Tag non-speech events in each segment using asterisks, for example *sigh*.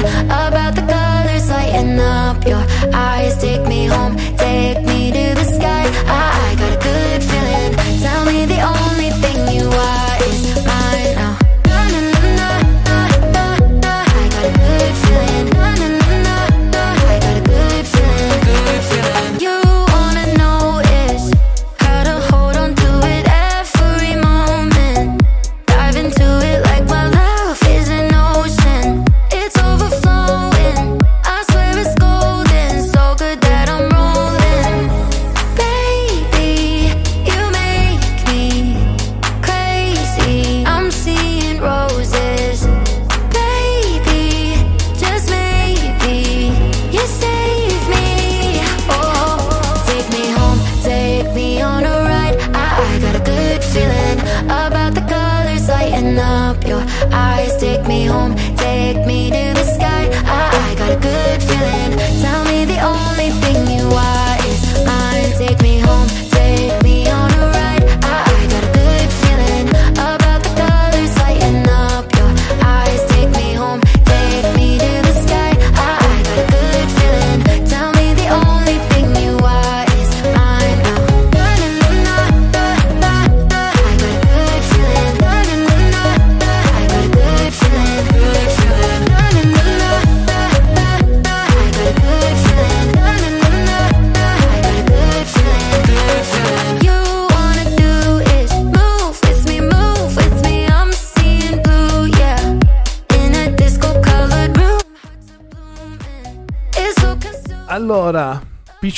about the colors lighting up. Your eyes take me home, take me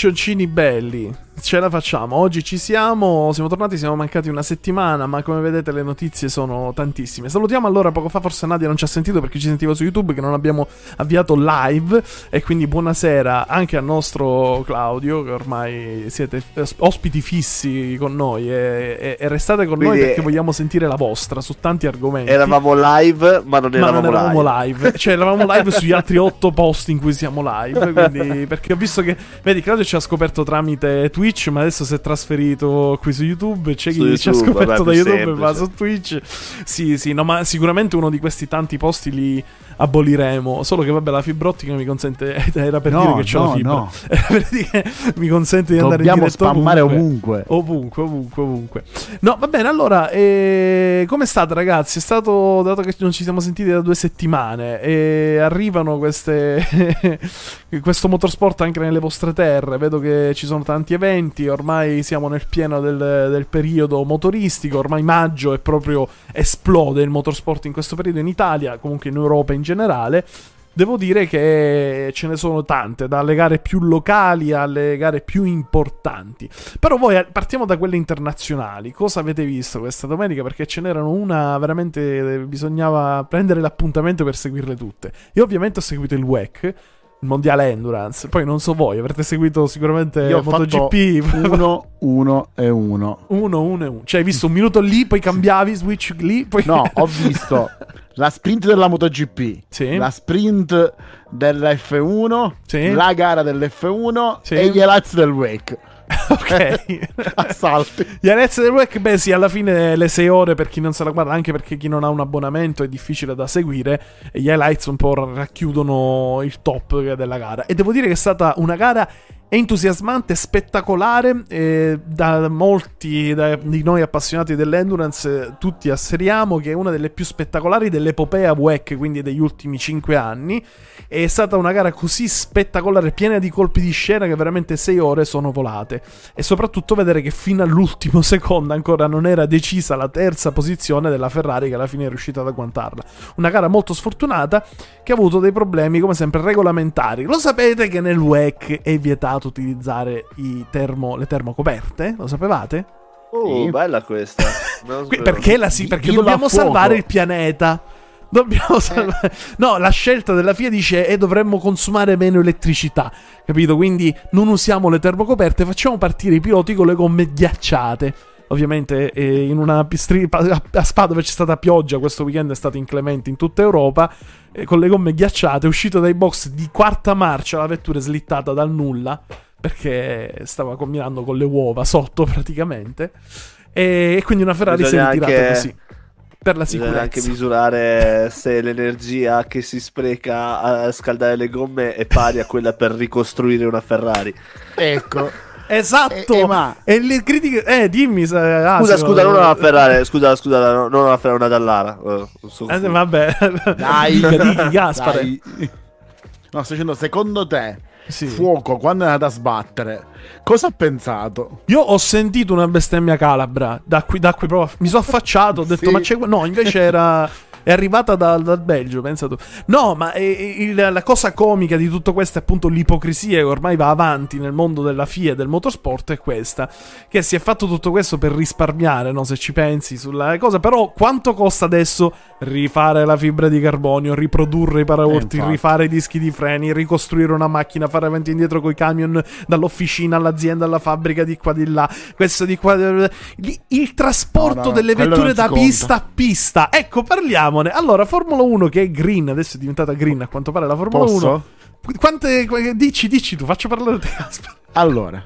piccioncini belli, ce la facciamo. Oggi ci siamo, siamo tornati, siamo mancati una settimana, ma come vedete le notizie sono tantissime. Salutiamo allora, poco fa forse Nadia non ci ha sentito perché ci sentiva su YouTube che non abbiamo avviato live e quindi buonasera anche al nostro Claudio che ormai siete ospiti fissi con noi e, e- e restate con noi Quindi, perché vogliamo sentire la vostra su tanti argomenti. Eravamo live, ma non Ma eravamo, non eravamo live. live. cioè eravamo live *laughs* sugli altri otto posti in cui siamo live. Quindi, perché ho visto che, vedi, Claudio ci ha scoperto tramite Twitch, ma adesso si è trasferito qui su YouTube. C'è chi ci ha scoperto da YouTube e va su Twitch. Sì, sì, no, ma sicuramente uno di questi tanti posti li aboliremo. Solo che, vabbè, la fibra ottica mi consente. *laughs* Era per No, dire che c'ho la no, fibra. no. *laughs* Era per dire che mi consente di andare in Dobbiamo diretta spammare ovunque. ovunque. Ovunque, ovunque, ovunque. No, va bene. Allora, eh, come state, ragazzi? È stato dato che non ci siamo sentiti da due settimane e arrivano queste. *laughs* questo motorsport anche nelle vostre terre. Vedo che ci sono tanti eventi. Ormai siamo nel pieno del, del periodo motoristico. Ormai maggio è proprio esplode il motorsport in questo periodo in Italia, comunque in Europa in generale. Devo dire che ce ne sono tante, dalle gare più locali alle gare più importanti. Però voi eh, partiamo da quelle internazionali. Cosa avete visto questa domenica? Perché ce n'erano una veramente. eh, bisognava prendere l'appuntamento per seguirle tutte. Io ovviamente ho seguito il WEC. Il mondiale endurance. Poi non so voi, avrete seguito sicuramente Io MotoGP. fatto 1, 1 e 1. Uno, uno e uno. Cioè, hai visto un minuto lì, poi cambiavi, switch lì, poi. No, *laughs* ho visto la sprint della MotoGP, Sì. la sprint dell'F1, Sì. la gara dell'F1 Sì. e gli elazzi del Wake. *laughs* ok. *laughs* Assalti. Gli Arezzi del WEC, beh sì, alla fine le 6 ore per chi non se la guarda, anche perché chi non ha un abbonamento è difficile da seguire, e gli highlights un po' racchiudono il top della gara. E devo dire che è stata una gara entusiasmante, spettacolare, e da molti da- di noi appassionati dell'endurance eh, tutti asseriamo che è una delle più spettacolari dell'epopea WEC, quindi degli ultimi 5 anni. È stata una gara così spettacolare, piena di colpi di scena che veramente 6 ore sono volate. E soprattutto vedere che fino all'ultimo secondo ancora non era decisa la terza posizione della Ferrari che alla fine è riuscita ad agguantarla. Una gara molto sfortunata che ha avuto dei problemi come sempre regolamentari. Lo sapete che nel WEC è vietato utilizzare i termo- le termocoperte? Lo sapevate? Oh, Sì. bella questa. *laughs* Perché la sì, perché Dillo dobbiamo salvare il pianeta. Dobbiamo salvare. No, la scelta della FIA dice e dovremmo consumare meno elettricità. Capito? Quindi non usiamo le termocoperte, facciamo partire i piloti con le gomme ghiacciate. Ovviamente eh, in una pistri- a a Spa dove c'è stata pioggia, questo weekend è stato inclemente in tutta Europa, eh, con le gomme ghiacciate, è uscito dai box di quarta marcia, la vettura è slittata dal nulla, perché stava combinando con le uova sotto *laughs* praticamente. E, e quindi una Ferrari si è Bisogna ritirata anche- così. per la Bisogna anche sicurezza. misurare se l'energia che si spreca a scaldare le gomme è pari a quella per ricostruire una Ferrari. Ecco. Esatto. Eh, eh, ma- E le critiche Eh, dimmi se ah, Scusa, scusa, no, non una Ferrari, scusa, scusa, no- non una Ferrari, una Dallara. Eh, so- Eh, vabbè. Dai, *laughs* Dica, dica, Gaspare. Dai. No, sto dicendo, secondo te, Sì. fuoco, quando è andato a sbattere, cosa ha pensato? Io ho sentito una bestemmia calabra. Da qui, da qui proprio. Mi sono affacciato. Ho detto, Sì. ma c'è. No, invece era. *laughs* È arrivata dal, dal Belgio, pensa tu. No, ma eh, il- la cosa comica di tutto questo è appunto l'ipocrisia che ormai va avanti nel mondo della FIA e del motorsport. È questa: che si è fatto tutto questo per risparmiare, no? Se ci pensi sulla cosa. Però, quanto costa adesso rifare la fibra di carbonio, riprodurre i paraurti, Eh, rifare i dischi di freni, ricostruire una macchina, fare avanti e indietro coi camion dall'officina all'azienda, alla fabbrica di qua di là, questo di qua. Il, il trasporto No, no, delle vetture da conta. pista a pista. Ecco, parliamone. Allora, Formula 1 che è green, adesso è diventata green a quanto pare la Formula Posso? 1. Quante, qu- dici, dici tu, faccio parlare te, *laughs* Gaspar. Allora,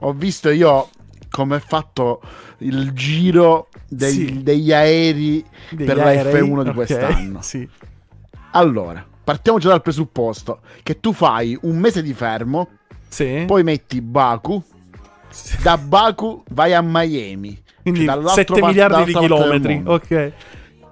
ho visto io come è fatto il giro dei- Sì. degli aerei Degli per la aerei, F1 di ok, quest'anno. Sì. Allora, partiamo già dal presupposto che tu fai un mese di fermo, Sì. poi metti Baku, da Baku vai a Miami. Quindi cioè dall'altro 7 parte- miliardi di chilometri. Ok.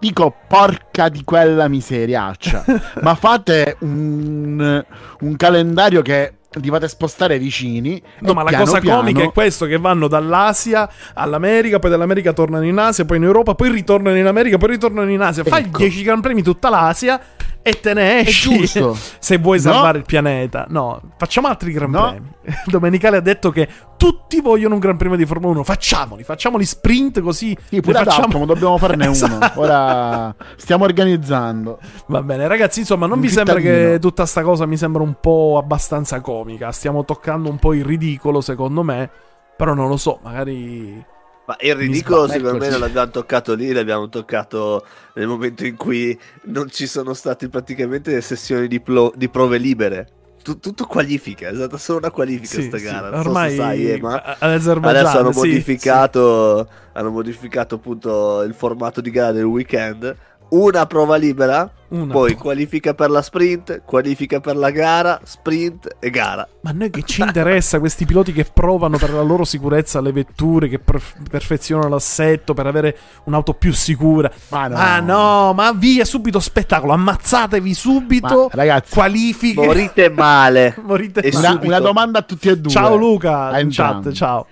Dico, porca di quella miseriaccia. *laughs* Ma fate un, un calendario che li fate spostare vicini. No, ma la piano cosa piano- comica è questo: che vanno dall'Asia all'America, poi dall'America tornano in Asia, poi in Europa, poi ritornano in America, poi ritornano in Asia. Fai Ecco. 10 Gran Premi tutta l'Asia e te ne esci. giusto. *laughs* Se vuoi No. salvare il pianeta. No, facciamo altri Gran No. Premi. *laughs* Domenicale ha detto che tutti vogliono un Gran Premio di Formula 1. Facciamoli, facciamoli sprint così. Sì, pure facciamo... Alcamo dobbiamo farne *laughs* uno. Esatto. Ora stiamo organizzando. Va bene, ragazzi, insomma, non Un vi sembra cittadino. che tutta sta cosa mi sembra un po' abbastanza comica? Stiamo toccando un po' il ridicolo, secondo me. Però non lo so, magari. Ma il ridicolo secondo me non l'abbiamo toccato lì, l'abbiamo toccato nel momento in cui non ci sono state praticamente sessioni di, plo- di prove libere. Tu- tutto qualifica, è stata solo una qualifica Sì, sta sì, gara. So ormai se sai, eh, ma adesso hanno sì, modificato, hanno modificato appunto il formato di gara del weekend. Una prova libera, una poi po'. qualifica per la sprint, qualifica per la gara, sprint e gara. Ma a noi che ci interessa questi piloti che provano per la loro sicurezza le vetture, che per- perfezionano l'assetto per avere un'auto più sicura. Ma no. Ma no, ma via subito spettacolo, ammazzatevi subito. Ma, ragazzi, qualifiche. Morite male. *laughs* Morite E male. una, una domanda a tutti e due. Ciao Luca, in chat, ciao.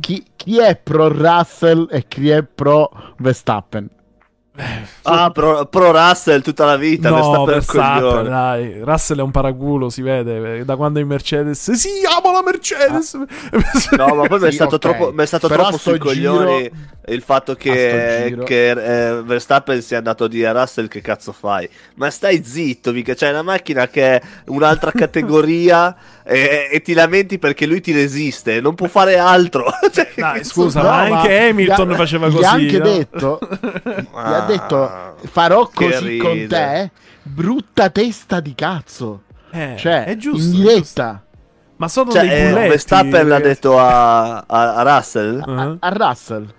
Chi, chi è pro Russell e chi è pro Verstappen? Ah, pro, pro Russell tutta la vita, No, Verstappen dai. Russell è un paraculo, si vede. eh, Da quando è in Mercedes. Sì, amo la Mercedes. *laughs* No, ma poi mi è stato ok. troppo, mi è stato Però troppo sui coglioni giro- il fatto che, giro- che, eh, Verstappen sia andato a dire a Russell che cazzo fai. Ma stai zitto, mica c'è una macchina che è un'altra *laughs* categoria e, e ti lamenti perché lui ti resiste, non può fare altro. *laughs* Cioè, Dai, che scusa, cazzo- ma anche Hamilton gli ha- faceva Gli così, ha anche no? detto, *laughs* gli ha Ah, detto farò così con ride. te, brutta testa di cazzo. Eh, Cioè, è giusto. in diretta Ma sono Cioè, dei eh, bulletti. Verstappen l'ha detto a, a- a Russell? Uh-huh. a, a Russell.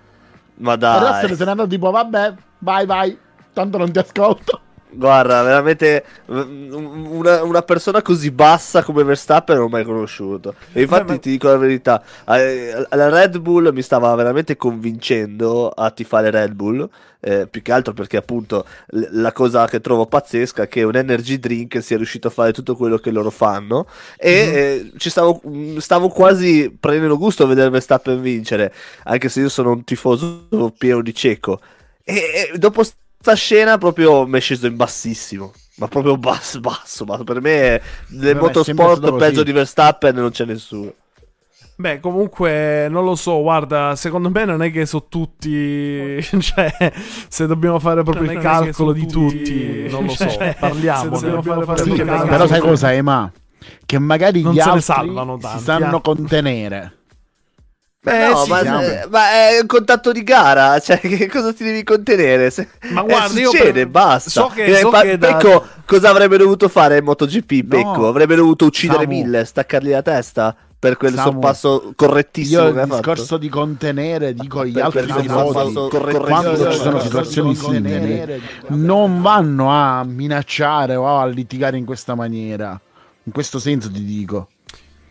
Ma A dai. Russell se n'è andato tipo, vabbè, vai, vai, tanto non ti ascolto. Guarda, veramente una, una persona così bassa come Verstappen non ho mai conosciuto. E infatti Beh, ma- ti dico la verità, eh, la Red Bull mi stava veramente convincendo a tifare Red Bull, eh, più che altro perché appunto la cosa che trovo pazzesca è che un energy drink sia riuscito a fare tutto quello che loro fanno e Mhm. eh, ci stavo, mm, stavo quasi prendendo gusto a vedere Verstappen vincere, anche se io sono un tifoso pieno di cieco. E, e dopo sta scena proprio mi è sceso in bassissimo. Ma proprio basso, basso. Ma per me nel Vabbè, motorsport peggio di Verstappen non c'è nessuno. Beh, comunque, non lo so, guarda, secondo me non è che so tutti, *laughs* cioè, se dobbiamo fare proprio Cioè, il non che calcolo di tutti- tutti, non lo *laughs* so, Cioè, parliamo, se dobbiamo fare proprio Sì, il però sai cosa, Ema? Che magari Non gli se ne altri salvano si sanno eh. contenere. Beh, no, sì, ma, siamo- eh, ma è un contatto di gara, *laughs* cioè che cosa ti devi contenere? Se- Ma eh, guarda, io succede, per- basta. so che- Eh, so pa- che da- Pecco, cosa avrebbe dovuto fare in MotoGP? No. Pecco avrebbe dovuto uccidere Samu. mille, staccargli la testa per quel Samu, sorpasso correttissimo Io che ha il fatto. discorso di contenere, dico gli Per altri quel piloti, correttissimo quando ci sono fatto. situazioni simili, non vanno a minacciare o a litigare in questa maniera. In questo senso ti dico.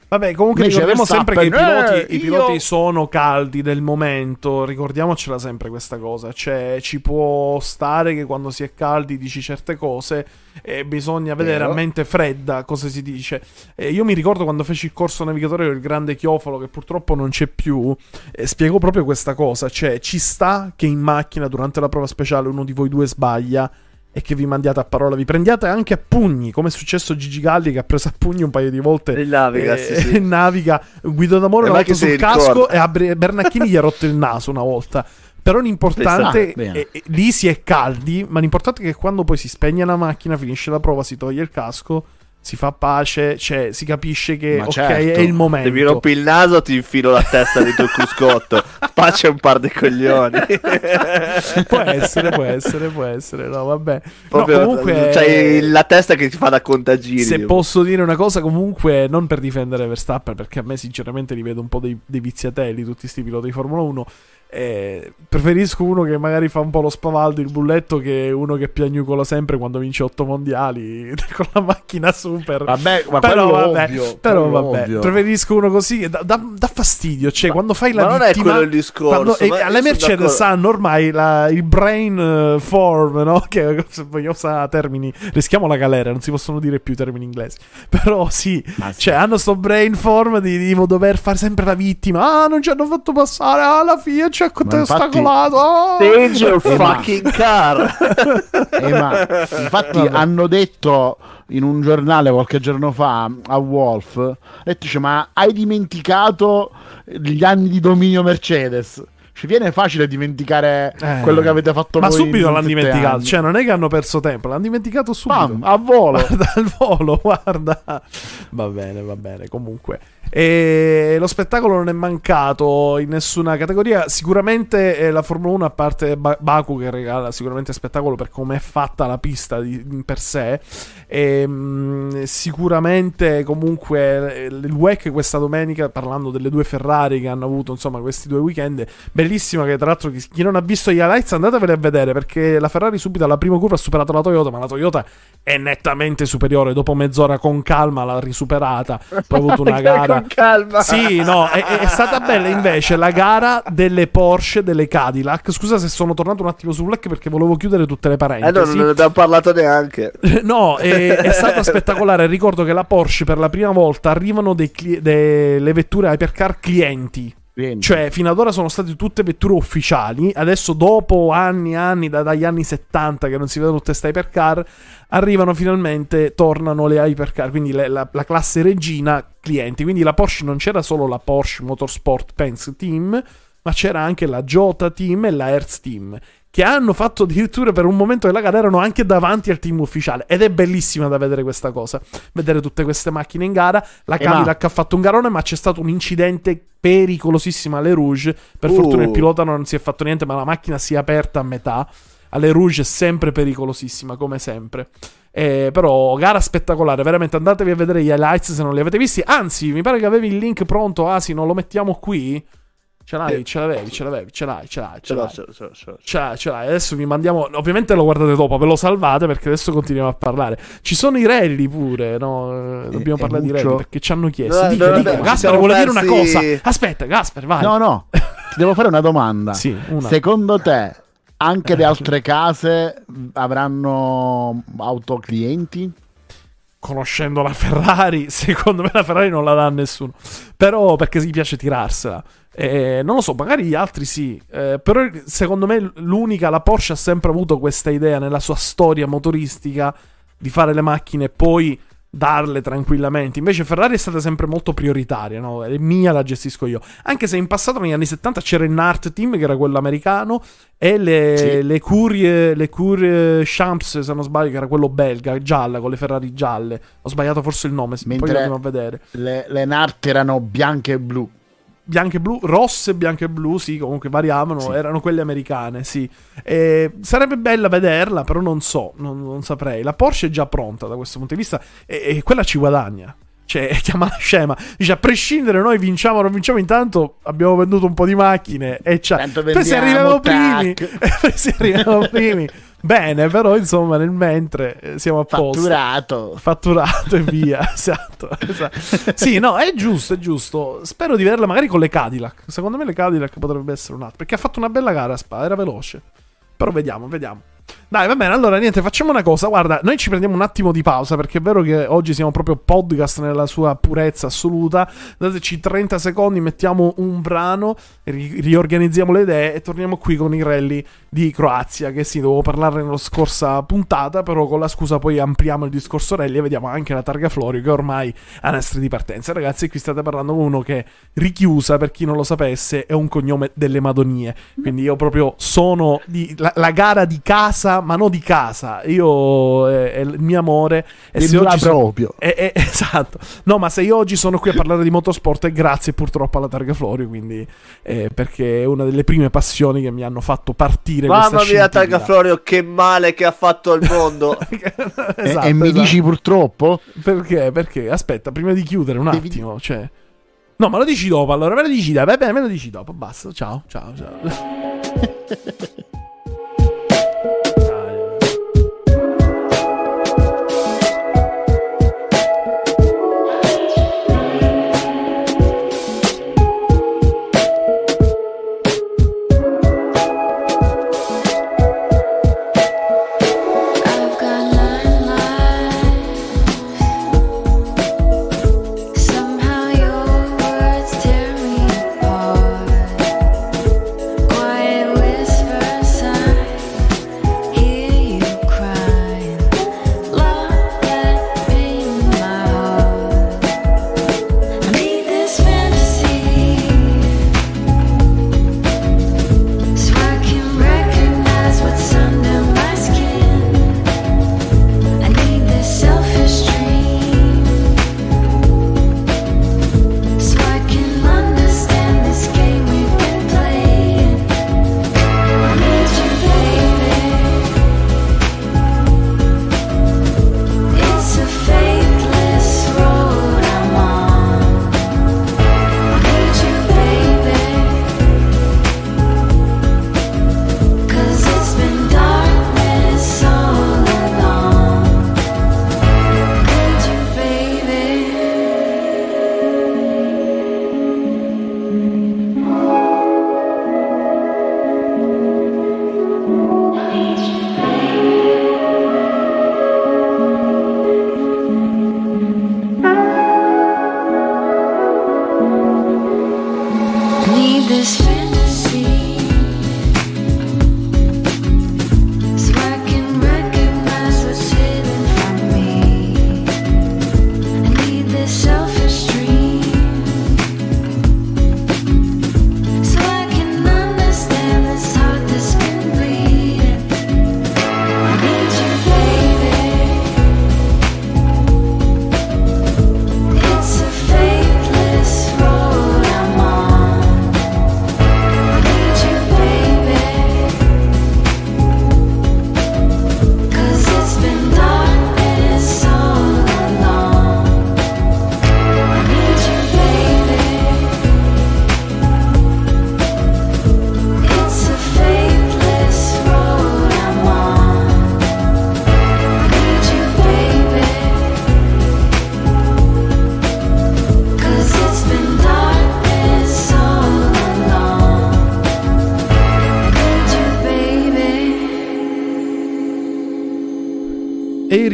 Vabbè, comunque Invece ricordiamo sempre che i piloti, eh, i piloti io- sono caldi del momento. Ricordiamocela sempre questa cosa. Cioè, ci può stare che quando si è caldi dici certe cose e bisogna vedere Vero. a mente fredda cosa si dice. E io mi ricordo quando feci il corso navigatore del grande Chiofalo, che purtroppo non c'è più, e spiego proprio questa cosa. Cioè, ci sta che in macchina durante la prova speciale uno di voi due sbaglia e che vi mandiate a parola, vi prendiate anche a pugni, come è successo a Gigi Galli che ha preso a pugni un paio di volte Il Naviga, eh, sì, sì. *laughs* naviga Guido D'Amore E volta che sul casco ricorda. e a Bernacchini gli ha rotto il naso una volta. Però l'importante è- lì si è caldi, ma l'importante è che quando poi si spegne la macchina, finisce la prova, si toglie il casco, si fa pace, cioè si capisce che Ma ok, certo. è il momento. Se mi rompi il naso ti infilo la testa dentro il cruscotto. *laughs* Pace un par di coglioni. *laughs* può essere, può essere, può essere. No, vabbè. Proprio no, comunque c'hai la testa che ti fa da contagiri. Se posso dire una cosa, comunque, non per difendere Verstappen, perché a me sinceramente li vedo un po' dei, dei viziatelli tutti questi piloti di Formula 1. Eh, preferisco uno che magari fa un po' lo spavaldo, il bulletto, che uno che piagnucola sempre quando vince 8 mondiali *laughs* con la macchina super. Vabbè, ma però vabbè, ovvio, però vabbè, ovvio. preferisco uno così che dà, dà- dà fastidio. Cioè, quando fai la ma non è vittima, quello il discorso, quando- e ma io alle Mercedes sanno ormai la- il brain eh, form, no? *laughs* Che se vogliamo usare termini, rischiamo la galera, non si possono dire più termini inglesi. *laughs* Però sì, Ma sì. cioè hanno sto brain form di, di dover fare sempre la vittima. Ah, non ci hanno fatto passare. Ah, la Fiat ci ha infatti- ostacolato. ah. Change your ma- fucking car. *laughs* Ma infatti Vabbè. hanno detto in un giornale qualche giorno fa a Wolf, ha detto, dice, ma hai dimenticato gli anni di dominio Mercedes? Ci viene facile dimenticare Eh. quello che avete fatto Ma subito l'hanno dimenticato. anni. Cioè, non è che hanno perso tempo, l'hanno dimenticato subito. Bam, a volo. *laughs* Guarda al volo, *laughs* guarda. Va bene, va bene. Comunque. E lo spettacolo non è mancato in nessuna categoria. Sicuramente eh, la Formula 1, a parte Ba- Baku, che regala sicuramente spettacolo per come è fatta la pista di- in per sé. E, mh, sicuramente, comunque, eh, il WEC questa domenica, parlando delle due Ferrari che hanno avuto insomma questi due weekend, bellissima. Che tra l'altro, chi, chi non ha visto gli highlights, andateveli a vedere perché la Ferrari subito alla prima curva ha superato la Toyota, ma la Toyota è nettamente superiore. Dopo mezz'ora con calma l'ha risuperata. Poi ha avuto una *laughs* gara. Con calma. Sì, no, è, è stata bella invece la gara delle Porsche, delle Cadillac. Scusa se sono tornato un attimo su Black perché volevo chiudere tutte le Eh no, parentesi. non ne abbiamo parlato neanche. *laughs* No, è, è stata spettacolare. Ricordo che la Porsche per la prima volta arrivano dei cli- delle vetture hypercar clienti. Vieni. Cioè, fino ad ora sono state tutte vetture ufficiali. Adesso, dopo anni e anni, da- dagli anni 70 che non si vedono tutte queste hypercar, arrivano finalmente, tornano le hypercar, quindi le- la, la classe regina clienti. Quindi la Porsche non c'era solo la Porsche Motorsport Pence Team, ma c'era anche la Jota Team e la Hertz Team. Che hanno fatto addirittura per un momento della gara erano anche davanti al team ufficiale. Ed è bellissima da vedere questa cosa. Vedere tutte queste macchine in gara. La Eh, ma- Cadillac ha fatto un garone, ma c'è stato un incidente pericolosissimo alle Rouge. Per Uh. fortuna il pilota non si è fatto niente, ma la macchina si è aperta a metà. Alle Rouge è sempre pericolosissima, come sempre. Eh, però gara spettacolare, veramente andatevi a vedere gli highlights se non li avete visti. Anzi, mi pare che avevi il link pronto, Asi, non lo mettiamo qui? Ce l'hai, ce l'avevi, ce l'avevi, ce l'hai, ce l'hai, ce l'hai. ce l'ho, ce l'hai, ce l'hai. Adesso vi mandiamo. Ovviamente lo guardate dopo, ve lo salvate perché adesso continuiamo a parlare. Ci sono i rally pure, no? Eh, Dobbiamo e parlare di rally perché ci hanno chiesto. No, dica, no, dica. no, Gasper vuole dire una cosa. Aspetta, Gasper, vai. No, no, *laughs* ti devo fare una domanda. Sì, una. Secondo te anche le altre case avranno autoclienti? Conoscendo la Ferrari, *laughs* secondo me la Ferrari non la dà a nessuno. Però perché gli piace tirarsela. Eh, non lo so, magari gli altri sì. Eh, però secondo me l'unica, la Porsche ha sempre avuto questa idea nella sua storia motoristica di fare le macchine e poi darle tranquillamente. Invece Ferrari è stata sempre molto prioritaria, no? È mia, la gestisco io. Anche se in passato, negli anni 70, c'era il NART Team, che era quello americano, e le, Sì. le Curie, le Curie Champs, se non sbaglio, che era quello belga, gialla, con le Ferrari gialle. Ho sbagliato forse il nome, poi Mentre- lo andiamo a vedere. Le, le Nart erano bianche e blu. Bianche e blu, rosse, bianche e blu, sì, comunque variavano, Sì. erano quelle americane, sì. E sarebbe bella vederla, però non so, non, non saprei. La Porsche è già pronta da questo punto di vista e, e quella ci guadagna. Cioè, *laughs* è chiamata scema. Dice, a prescindere, noi vinciamo o non vinciamo, intanto abbiamo venduto un po' di macchine e c'ha... Tanto Poi se vendiamo, arriviamo primi, *laughs* se arriviamo primi, bene, però insomma nel mentre eh, siamo a posto Fatturato. fatturato e via. *laughs* esatto, esatto. Sì, no, è giusto, è giusto. Spero di vederla magari con le Cadillac. Secondo me le Cadillac potrebbe essere un altro. Perché ha fatto una bella gara a Spa, era veloce. Però vediamo, vediamo. Dai, va bene, allora niente, facciamo una cosa. Guarda, noi ci prendiamo un attimo di pausa perché è vero che oggi siamo proprio podcast nella sua purezza assoluta. Dateci 30 secondi, mettiamo un brano, ri- riorganizziamo le idee e torniamo qui con i rally di Croazia. Che sì, dovevo parlarne nella scorsa puntata, però con la scusa poi ampliamo il discorso rally e vediamo anche la targa Florio che ormai ha nastri di partenza. Ragazzi, qui state parlando con uno che richiusa, per chi non lo sapesse, è un cognome delle Madonie. Quindi io proprio sono di, la, la gara di casa, ma non di casa. Io è, è il mio amore. E se oggi proprio. eh, eh, *laughs* esatto. No, ma se io oggi sono qui a parlare di motorsport è grazie purtroppo alla Targa Florio, quindi eh, perché è una delle prime passioni che mi hanno fatto partire Mamma mia, Targa. Florio, che male che ha fatto il mondo. *laughs* esatto, e, e mi esatto. dici purtroppo? Perché? Perché? Aspetta, prima di chiudere un Devi- attimo, cioè... No, ma lo dici dopo, allora me lo dici dai, va bene, me lo dici dopo, basta, ciao, ciao, ciao. *laughs*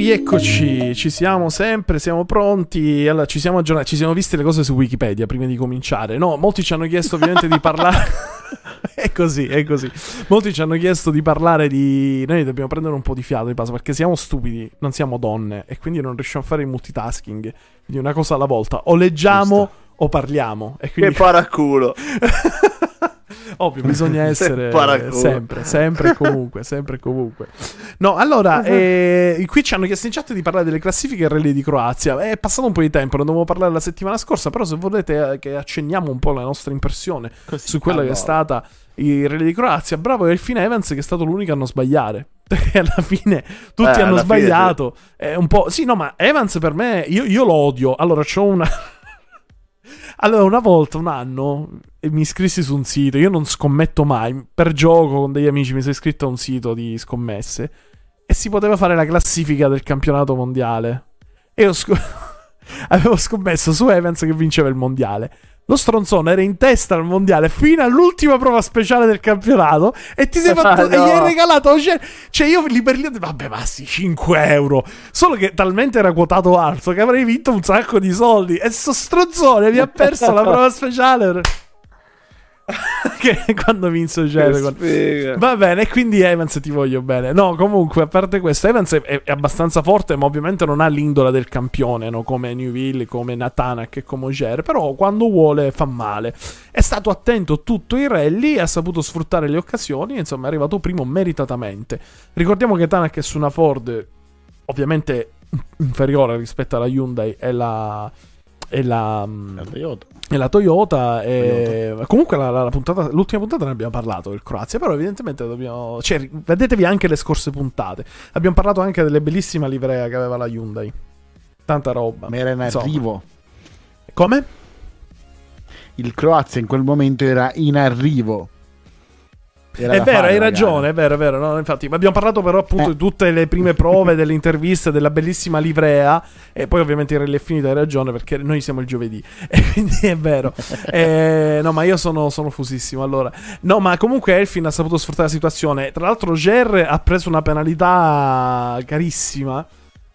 rieccoci, ci siamo sempre, siamo pronti. Allora, ci siamo aggiornati, ci siamo visti le cose su Wikipedia prima di cominciare. No, molti ci hanno chiesto ovviamente di parlare. *laughs* è così, è così. Molti ci hanno chiesto di parlare di. Noi dobbiamo prendere un po' di fiato di passo perché siamo stupidi, non siamo donne e quindi non riusciamo a fare il multitasking. Quindi una cosa alla volta, o leggiamo o parliamo. E Che quindi paraculo. *laughs* Ovvio, bisogna *laughs* essere sempre, sempre e comunque, sempre e comunque. No, allora, *laughs* eh, qui ci hanno chiesto in chat di parlare delle classifiche rally di Croazia. È passato un po' di tempo, ne dovevo parlare la settimana scorsa, però se volete eh, che accenniamo un po' la nostra impressione Così, su quella che è allora. stata i rally di Croazia, bravo Elfin Evans che è stato l'unico a non sbagliare. *laughs* Perché alla fine tutti Eh, hanno fine sbagliato. È un po'. Sì, no, ma Evans per me. Io, io lo odio. Allora, c'ho una. Allora, una volta, un anno, mi iscrissi su un sito. Io non scommetto mai. Per gioco con degli amici mi sono iscritto a un sito di scommesse. E si poteva fare la classifica del campionato mondiale. E io sc- *laughs* avevo scommesso su Evans che vinceva il mondiale. Lo stronzone era in testa al mondiale fino all'ultima prova speciale del campionato e ti sei *laughs* fatto Ah, e no. gli hai regalato cioè, cioè io lì per lì ho detto, vabbè ma sì 5 euro solo che talmente era quotato alto che avrei vinto un sacco di soldi e sto stronzone mi ha perso la prova speciale *laughs* che quando Che Jericho sfiga. Va bene, quindi Evans ti voglio bene. No, comunque, a parte questo, Evans è, è- abbastanza forte, ma ovviamente non ha l'indola del campione, no? come Newville, come Natanak e come Ogier. Però quando vuole fa male. È stato attento tutto i rally, ha saputo sfruttare le occasioni, insomma è arrivato primo meritatamente. Ricordiamo che Tanak è su una Ford, ovviamente inferiore rispetto alla Hyundai e la... E la, mm, La Toyota. E la Toyota. E... Comunque, la, la- la puntata, l'ultima puntata ne abbiamo parlato del Croazia. Però, evidentemente, dobbiamo. Cioè, vedetevi anche le scorse puntate. Abbiamo parlato anche delle bellissime livrea che aveva la Hyundai. Tanta roba. Ma era in arrivo. Come? Il Croazia in quel momento era in arrivo. Era è vero, fare hai la ragione, è vero, è vero. no, infatti, abbiamo parlato però appunto Eh. di tutte le prime prove, delle interviste, della bellissima livrea. E poi ovviamente il rally è finito, hai ragione, perché noi siamo il giovedì. *laughs* E quindi è vero. *laughs* Eh, no, ma io sono, sono fusissimo. Allora, no, ma comunque Elfin ha saputo sfruttare la situazione. Tra l'altro, Ger ha preso una penalità carissima.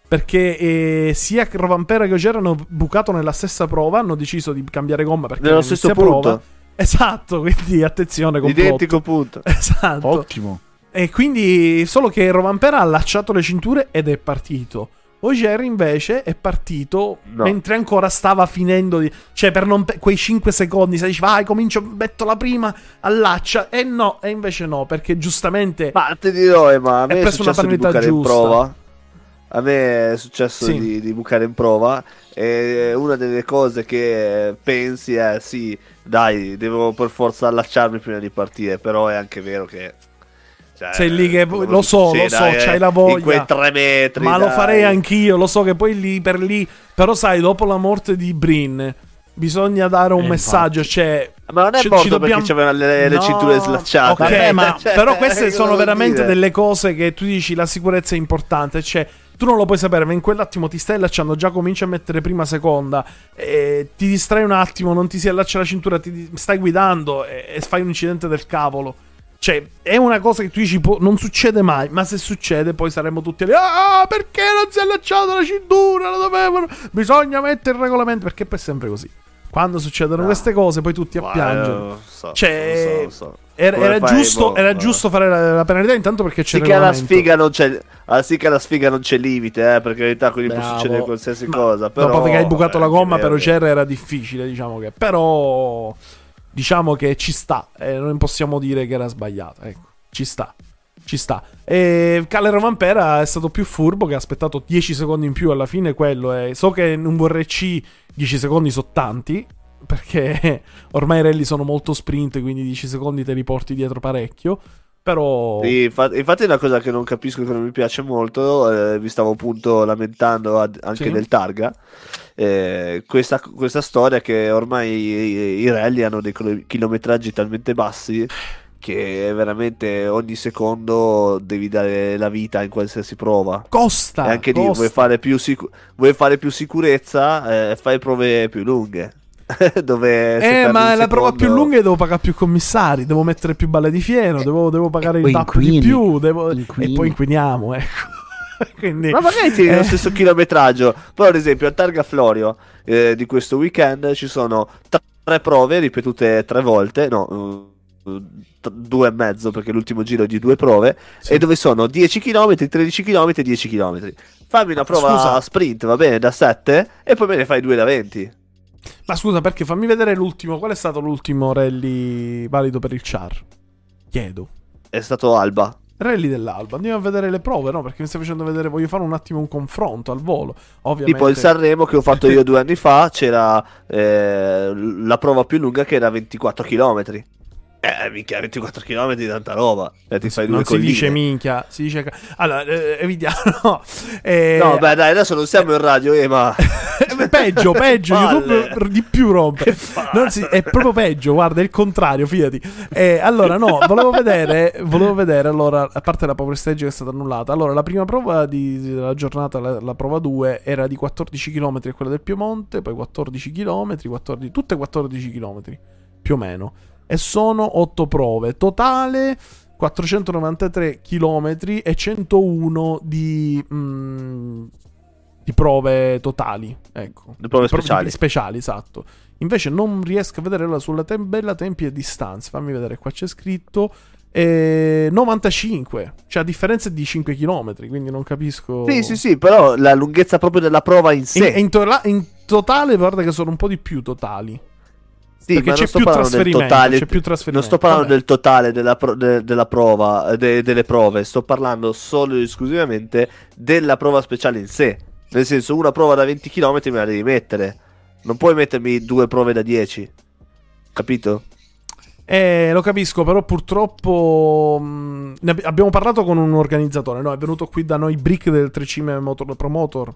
Perché eh, sia Rovampera che Ogier hanno bucato nella stessa prova. Hanno deciso di cambiare gomma perché Nello stesso punto. Esatto, quindi attenzione. complotto. Identico punto. *laughs* Esatto. Ottimo. E quindi solo che Rovampera ha allacciato le cinture ed è partito. Ogier invece è partito No. mentre ancora stava finendo di... Cioè per non pe- quei 5 secondi se dici vai comincio, metto la prima, allaccia. E no, e invece no, perché giustamente... Ma ti dirò, eh, ma a È me è, preso una penalità bucare in giusta. prova. A me è successo Sì. di, di bucare in prova. E una delle cose che pensi è: sì, dai, devo per forza allacciarmi prima di partire. Però è anche vero che. cioè, Sei lì che- lo so, lo so, dai, c'hai eh, la voglia. In quei tre metri. Ma lo dai. farei anch'io, lo so che poi lì per lì... Però sai, dopo la morte di Brin bisogna dare un Eh, messaggio, cioè... Ma non è Ci- morto ci dobbiamo- perché c'aveva le, le No, cinture slacciate. Ok, ma Cioè, però queste *laughs* sono veramente dire? delle cose che tu dici la sicurezza è importante, cioè tu non lo puoi sapere, ma in quell'attimo ti stai allacciando, già cominci a mettere prima, seconda, ti distrai un attimo, non ti si allaccia la cintura, ti stai guidando e, e fai un incidente del cavolo. Cioè, è una cosa che tu dici, può- non succede mai, ma se succede poi saremo tutti lì, ah, perché non si è allacciato la cintura, lo dovevano, bisogna mettere il regolamento, perché poi è sempre così. Quando succedono No. queste cose, poi tutti appiangono. eh, lo so, Cioè, lo so, lo so. Era, era giusto, boh, era giusto fare la, la penalità intanto perché c'è Sì che alla sfiga non c'è ah, sì che alla sfiga non c'è limite, eh, per carità, quindi può Bravo. succedere qualsiasi Ma cosa. Però, dopo che hai bucato eh, la gomma per. Ocer era difficile, diciamo che. Però diciamo che ci sta, eh, non possiamo dire che era sbagliata, ecco. Ci sta. Ci sta. E Calero Vampera è stato più furbo che ha aspettato 10 secondi in più alla fine quello è so che in un VRC 10 secondi sono tanti perché *laughs* ormai i rally sono molto sprint, quindi 10 secondi te li porti dietro parecchio, però Sì, infa- infatti è una cosa che non capisco, che non mi piace molto, eh, vi stavo appunto lamentando ad- anche Sì. del Targa, eh, questa, questa storia che ormai i, i rally hanno dei chilo- chilometraggi talmente bassi che veramente ogni secondo devi dare la vita in qualsiasi prova. costa, e anche lì costa. vuoi fare più, sicu- vuoi fare più sicurezza, eh, fai prove più lunghe. *laughs* dove Eh, ma la prova più secondo- lunga devo pagare più commissari, devo mettere più balle di fieno, devo, devo pagare e il DAP di più, devo- e poi inquiniamo, ecco. *laughs* Quindi, Ma magari tieni eh, lo stesso chilometraggio. Però, ad esempio, a Targa Florio eh, di questo weekend ci sono tre prove ripetute tre volte. No, eh, t- due e mezzo perché l'ultimo giro è di due prove. Sì. E dove sono 10 km, 13 km e 10 km. Fammi una prova Scusa. sprint, va bene, da 7 e poi me ne fai due da 20. Ma scusa, perché fammi vedere l'ultimo. Qual è stato l'ultimo rally valido per il char? Chiedo. È stato Alba. Rally dell'Alba. Andiamo a vedere le prove, no? Perché mi stai facendo vedere. Voglio fare un attimo un confronto al volo. Ovviamente. Tipo il Sanremo che ho fatto io due anni fa, c'era eh, la prova più lunga che era 24 km. Eh, minchia, 24 km di tanta roba. Eh, ti fai due non si colline. dice minchia, si dice. Allora, eh, evitiamo. *laughs* No, Eh, No, beh, dai, adesso non siamo in radio, eh, ma. *laughs* peggio, peggio. YouTube di più rompe. Non si- è proprio peggio, guarda, è il contrario, fidati. Eh, allora, no, volevo vedere, volevo vedere, allora, a parte la power stage che è stata annullata, allora, la prima prova di- della giornata, la, la prova 2, era di 14 km, quella del Piemonte, poi 14 km, 14, tutte 14 km, più o meno. E sono 8 prove. Totale 493 km e 101 di, mm, di prove totali. Ecco. Le prove Di pro- speciali. speciali, esatto. Invece non riesco a vederla sulla tabella tempi e distanze. Fammi vedere, qua c'è scritto eh, 95. Cioè a differenza di 5 km, quindi non capisco. Sì, sì, sì, però la lunghezza proprio della prova in sé. In, in to- in totale, guarda che sono un po' di più totali. Sì, perché c'è più totale. c'è più trasferimento. Non sto parlando Vabbè. del totale della, pro- de- della prova, de- delle prove, sto parlando solo ed esclusivamente della prova speciale in sé. Nel senso, una prova da 20 km me la devi mettere. Non puoi mettermi due prove da 10. Capito? Eh, lo capisco, però purtroppo mh, ne abbi- abbiamo parlato con un organizzatore, no? È venuto qui da noi Brick del 3 Motor Promotor.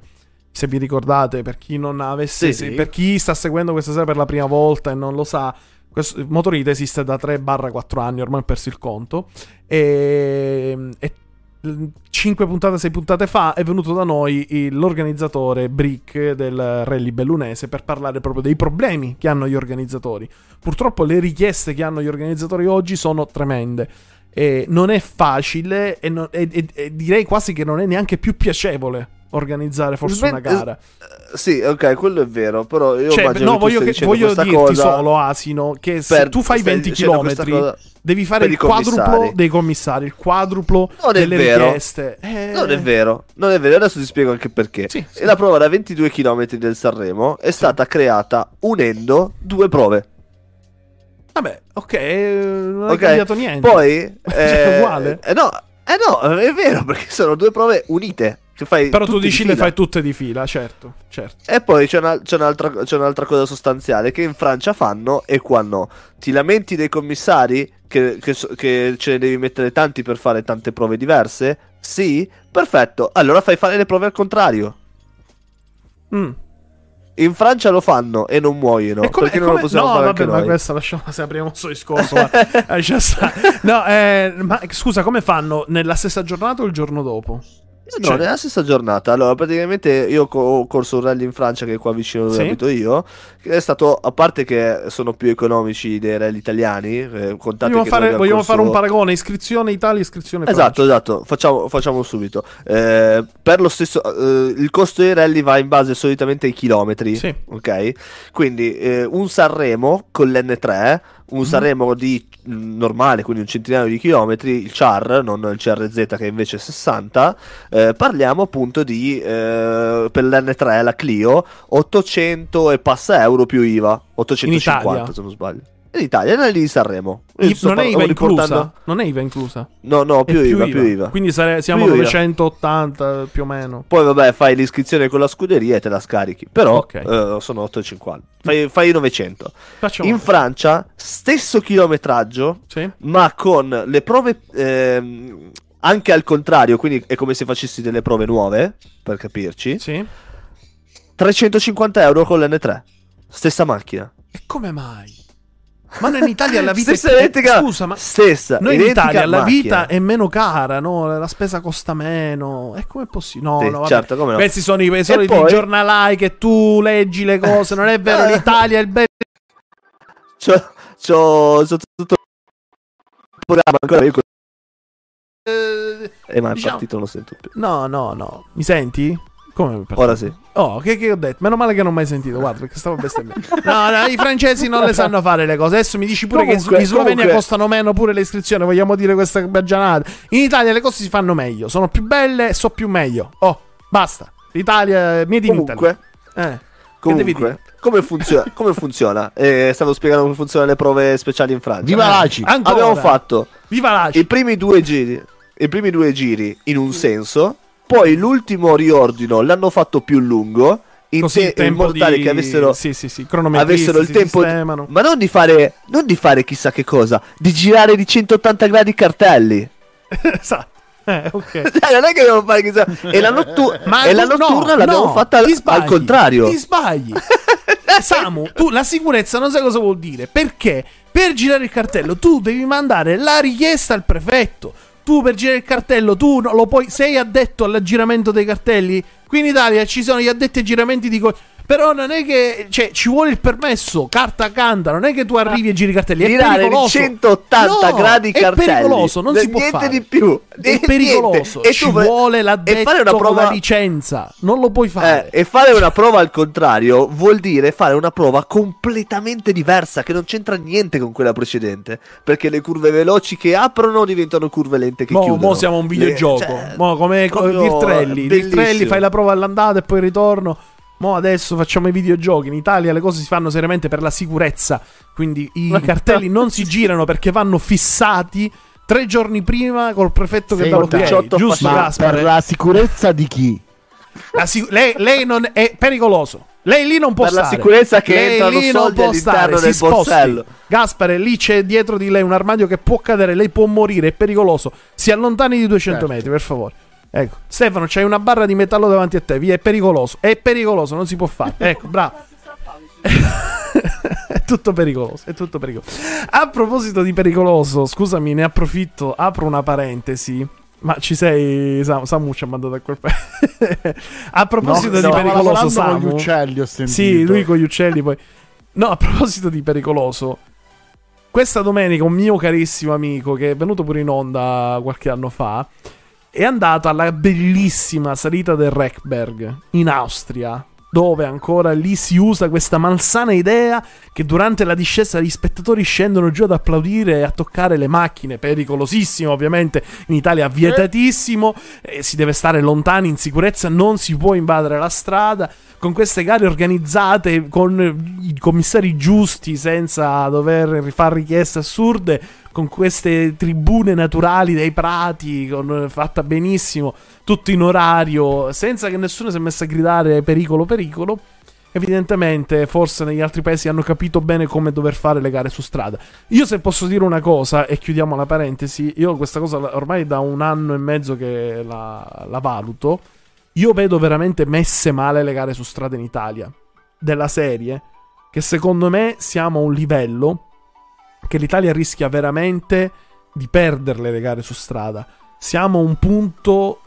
Se vi ricordate, per chi non avesse, Sì, sì. per chi sta seguendo questa serie per la prima volta e non lo sa, questo, Motorite esiste da 3-4 anni, ormai ho perso il conto. E, e 5 puntate, 6 puntate fa è venuto da noi l'organizzatore Brick del rally bellunese per parlare proprio dei problemi che hanno gli organizzatori. Purtroppo le richieste che hanno gli organizzatori oggi sono tremende. E non è facile e, non- e- e direi quasi che non è neanche più piacevole organizzare forse Smen- una gara. Eh, Sì, ok, quello è vero. Però io Cioè, immagino no, voglio, che- voglio dirti cosa solo, Asino, che se per- tu fai stai 20 dicendo km, devi fare il quadruplo commissari. dei commissari, il quadruplo Non è delle vero. richieste. Eh, Non è vero, non è vero, adesso ti spiego anche perché. Sì, sì. La prova da 22 km del Sanremo è stata creata unendo due prove. Vabbè, ok, eh, non è Ok, cambiato niente. Poi *laughs* Cioè, eh, uguale. eh no, eh no, è vero perché sono due prove unite. Però tu dici le fai tutte di fila, certo, certo. E poi c'è, una- c'è un'altra, c'è un'altra cosa sostanziale che in Francia fanno e qua no. Ti lamenti dei commissari che, che che ce ne devi mettere tanti per fare tante prove diverse? Sì? Perfetto. Allora fai fare le prove al contrario. Mm. In Francia lo fanno e non muoiono. E come- perché e non lo come- possiamo no, fare vabbè, ma noi? questa lasciamo se apriamo questo discorso. guarda. Lascia *laughs* stare. no, eh, ma scusa, come fanno? Nella stessa giornata o il giorno dopo? No, Cioè- nella stessa giornata. Allora, praticamente io ho corso un rally in Francia che è qua vicino dove Sì. abito io. Che è stato, a parte che sono più economici dei rally italiani, eh, Vogliamo, fare, vogliamo corso- fare un paragone: iscrizione Italia, iscrizione Francia. Esatto, esatto, facciamo, facciamo subito. Eh, per lo stesso, eh, il costo dei rally va in base solitamente ai chilometri. Sì. Ok? Quindi eh, un Sanremo con l'N3, un Mhm. Sanremo di normale, quindi un centinaio di chilometri, il CHAR, non il CRZ che è invece 60. eh, parliamo appunto di eh, per l'N3, la Clio, 800 e passa euro più IVA, 850 Italia? se non sbaglio. In Italia, nel di Sanremo. I- non è IVA riportando- inclusa? Non è IVA inclusa? No, no, È più, IVA, più IVA. Quindi sare- siamo Più a IVA. 980 più o meno. Poi vabbè, fai l'iscrizione con la scuderia e te la scarichi. Però Ok. eh, sono 8,50. Fai, fai 900. Facciamo In Francia, stesso chilometraggio, Sì? ma con le prove ehm, anche al contrario, quindi è come se facessi delle prove nuove, per capirci. Sì? 350 euro con l'N3. Stessa macchina. E come mai? Ma noi in Italia la vita Stessa è identica. Scusa, ma stessa. noi in Italia la macchina. vita è meno cara, no? La spesa costa meno. E come è possibile? No, Sì, no, certo, come no. Questi sono i, i soliti poi- giornalai che tu leggi le cose. Non è vero, l'Italia è il bello. C'ho, c'ho, c'ho tutto il programma ancora io. Eh, ma è diciamo- partito, non lo sento più. No, no, no. Mi senti? Come mi Ora sì. Oh, che, che ho detto? Meno male che non ho mai sentito. Guarda, perché stavo bestemmiando. No, no, i francesi non le sanno fare le cose. Adesso mi dici pure Comunque- che in Slovenia comunque- costano meno pure le iscrizioni. Vogliamo dire questa baggianata. In Italia le cose si fanno meglio. Sono più belle e so più meglio. Oh, basta. L'Italia, made in Italy. Comunque, Eh. devi Comunque, come funziona? come funziona? Eh, stavo spiegando come funzionano le prove speciali in Francia. Viva l'ACI! Ancora. Abbiamo fatto Viva la i primi due giri, i primi due giri in un senso, poi l'ultimo riordino l'hanno fatto più lungo in, Così te- in modo tale di- che avessero, sì, sì, sì, avessero il tempo, sistemano. ma non di fare, non di fare chissà che cosa, di girare di 180 gradi i cartelli. *laughs* esatto. Eh, ok. *laughs* Cioè, non è che dobbiamo fare chissà. E la, nottu- *laughs* Ma e la tu- notturna no, l'abbiamo no, fatta al, sbagli, al contrario. Ti sbagli. Samu, tu la sicurezza non sai cosa vuol dire. Perché per girare il cartello tu devi mandare la richiesta al prefetto. Tu per girare il cartello, tu lo puoi. Sei addetto all'aggiramento dei cartelli. Qui in Italia ci sono gli addetti ai giramenti di. co- però non è che. Cioè, ci vuole il permesso, carta canta. Non è che tu arrivi e giri cartelli. È Girare di pericoloso. 180 No, gradi i È cartelli. pericoloso, non si può niente fare. di più. È Niente. pericoloso. E ci vuole e l'addetto fare una con la prova licenza. Non lo puoi Eh, fare. e fare una prova al contrario vuol dire fare una prova completamente diversa che non c'entra niente con quella precedente. Perché le curve veloci che aprono diventano curve lente che Mo, chiudono. mo siamo a un Le- videogioco. cioè, mo, come Dirtrelli. Dirtrelli fai la prova all'andata e poi il ritorno. Mo adesso facciamo i videogiochi. In Italia le cose si fanno seriamente per la sicurezza. Quindi i *laughs* cartelli non si girano perché vanno fissati tre giorni prima col prefetto che dà l'ok. 18 Giusto, Ma per la sicurezza di chi? La sic- lei, lei non è pericoloso. Lei lì non può Per la stare. sicurezza che Lei entrano lì non può stare, si sposti. Gaspare, lì c'è dietro di lei un armadio che può cadere, lei può morire, è pericoloso. Si allontani di 200 Certo. metri, per favore. Ecco, Stefano, c'hai una barra di metallo davanti a te, via, è pericoloso. È pericoloso, non si può fare. *laughs* Ecco, bravo. *laughs* è tutto pericoloso, è tutto pericoloso. A proposito di pericoloso, scusami, ne approfitto, apro una parentesi. Ma ci sei, Sam- Samu ci ha mandato a quel paese. *laughs* a proposito di stava pericoloso, lavorando con Samu. gli uccelli, ho sentito. Sì, lui con gli uccelli poi. No, a proposito di pericoloso. Questa domenica un mio carissimo amico che è venuto pure in onda qualche anno fa è andato alla bellissima salita del Reckberg in Austria, dove ancora lì si usa questa malsana idea che durante la discesa gli spettatori scendono giù ad applaudire e a toccare le macchine, pericolosissimo ovviamente, in Italia vietatissimo, eh, si deve stare lontani in sicurezza, non si può invadere la strada, con queste gare organizzate con i commissari giusti senza dover fare richieste assurde, con queste tribune naturali dei prati, con, fatta benissimo, tutto in orario, senza che nessuno si è messo a gridare pericolo, pericolo. Evidentemente, forse negli altri paesi hanno capito bene come dover fare le gare su strada. Io, se posso dire una cosa, e chiudiamo la parentesi, io questa cosa ormai da un anno e mezzo che la, la valuto. Io vedo veramente messe male le gare su strada in Italia. Della serie, che secondo me siamo a un livello che l'Italia rischia veramente di perderle le gare su strada. Siamo a un punto.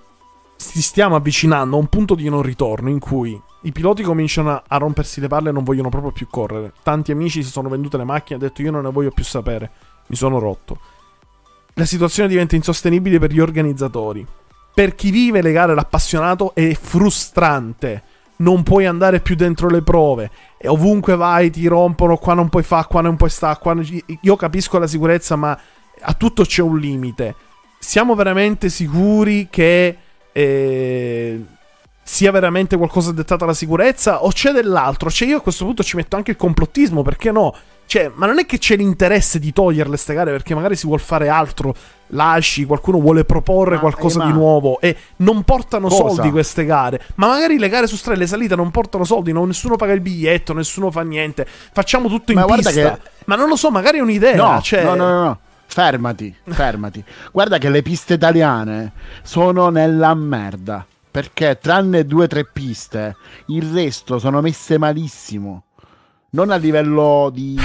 Ci stiamo avvicinando a un punto di non ritorno in cui i piloti cominciano a rompersi le palle e non vogliono proprio più correre. Tanti amici si sono vendute le macchine e hanno detto io non ne voglio più sapere. Mi sono rotto. La situazione diventa insostenibile per gli organizzatori. Per chi vive le gare l'appassionato è frustrante. Non puoi andare più dentro le prove. E ovunque vai ti rompono. Qua non puoi fare, qua non puoi stare. Non Io capisco la sicurezza, ma a tutto c'è un limite. Siamo veramente sicuri che eh, sia veramente qualcosa dettato alla sicurezza? O c'è dell'altro? Cioè, io a questo punto ci metto anche il complottismo, perché no? Cioè, ma non è che c'è l'interesse di toglierle ste gare perché magari si vuol fare altro. Lasci, qualcuno vuole proporre Ma- qualcosa eh, di nuovo e non portano Cosa? soldi queste gare. Ma magari le gare su strada, le salite non portano soldi, non- nessuno paga il biglietto, nessuno fa niente. Facciamo tutto in Ma guarda pista. che- Ma non lo so, magari è un'idea. No, cioè... no, no, no, no. Fermati, fermati. Guarda che le piste italiane sono nella merda. Perché tranne due o tre piste, il resto sono messe malissimo. Non a livello di,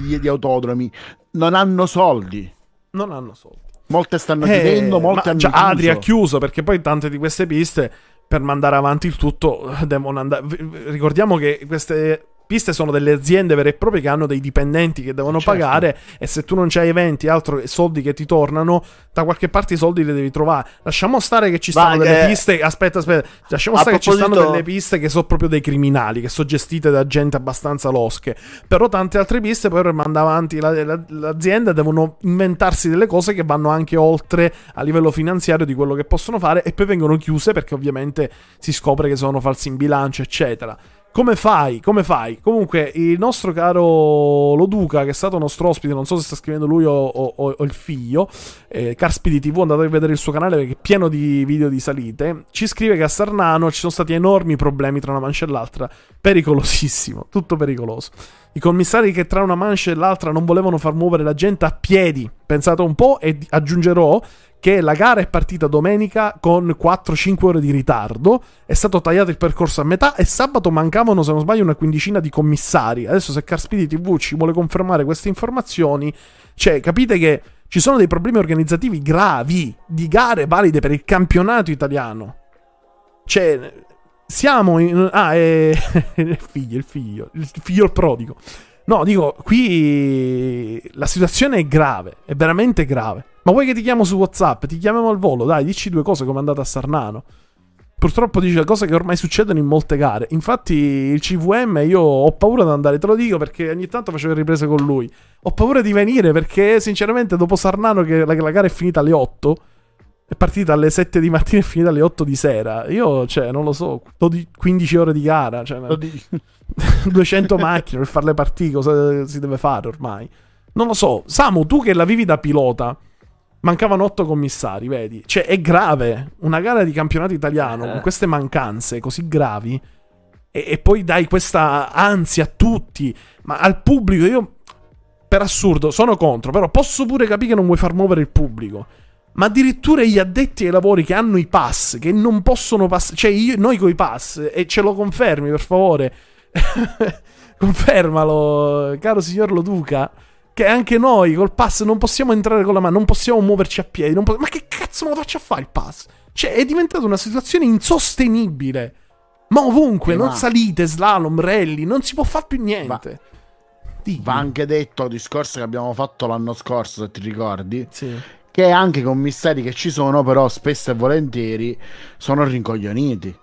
di- di autodromi. Non hanno soldi. Non hanno soldi. Molte stanno Eh, chiudendo, molte ma hanno già chiuso. Adri ha chiuso perché poi tante di queste piste per mandare avanti il tutto *laughs* devono andare. Ricordiamo che queste piste sono delle aziende vere e proprie che hanno dei dipendenti che devono Certo. pagare e se tu non c'hai eventi, altro soldi che ti tornano, da qualche parte i soldi li devi trovare. Lasciamo stare che ci stanno delle eh, piste, aspetta, aspetta, lasciamo stare che ci stanno proposito- delle piste che sono proprio dei criminali, che sono gestite da gente abbastanza losche. Però tante altre piste poi per mandare avanti la- la- l'azienda devono inventarsi delle cose che vanno anche oltre a livello finanziario di quello che possono fare e poi vengono chiuse perché ovviamente si scopre che sono falsi in bilancio, eccetera. Come fai? Come fai? Comunque, il nostro caro Loduca, che è stato nostro ospite, non so se sta scrivendo lui o, o- o il figlio, eh, Carspidi TV, andate a vedere il suo canale perché è pieno di video di salite. Ci scrive che a Sarnano ci sono stati enormi problemi tra una mancia e l'altra. Pericolosissimo, tutto pericoloso. I commissari che tra una mancia e l'altra non volevano far muovere la gente a piedi. Pensate un po' e aggiungerò che la gara è partita domenica con 4-5 ore di ritardo, è stato tagliato il percorso a metà e sabato mancavano, se non sbaglio, una quindicina di commissari. Adesso se Carspidi TV ci vuole confermare queste informazioni, cioè capite che ci sono dei problemi organizzativi gravi di gare valide per il campionato italiano. Cioè, siamo in... Ah, è... *laughs* il figlio, il figlio, il figlio il prodigo. No, dico, qui la situazione è grave, è veramente grave. Ma vuoi che ti chiamo su WhatsApp? Ti chiamiamo al volo, dai, dici due cose come è andata a Sarnano. Purtroppo dice cose che ormai succedono in molte gare. Infatti, il CVM io ho paura di andare, te lo dico perché ogni tanto facevo le riprese con lui. Ho paura di venire perché, sinceramente, dopo Sarnano, che la, la gara è finita alle 8, è partita alle 7 di mattina e è finita alle 8 di sera. Io, cioè, non lo so, 12 15 ore di gara, cioè, 200 *laughs* macchine per fare le partite, cosa si deve fare ormai? Non lo so. Samu, tu che la vivi da pilota, mancavano 8 commissari, vedi? Cioè, è grave. Una gara di campionato italiano Eh. con queste mancanze così gravi. E, e poi dai questa ansia a tutti. Ma al pubblico, io per assurdo sono contro, però posso pure capire che non vuoi far muovere il pubblico. Ma addirittura gli addetti ai lavori che hanno i pass, che non possono passare, cioè io, noi coi pass, e ce lo confermi per favore, *laughs* confermalo, caro signor Loduca, che anche noi col pass non possiamo entrare con la mano, non possiamo muoverci a piedi, po- ma che cazzo me lo faccio a fare il pass? Cioè è diventata una situazione insostenibile. Ma ovunque, Eh, non ma- salite, slalom, rally, non si può fare più niente. Digli. Va anche detto il discorso che abbiamo fatto l'anno scorso, se ti ricordi, Sì. che anche i commissari che ci sono, però spesso e volentieri sono rincoglioniti.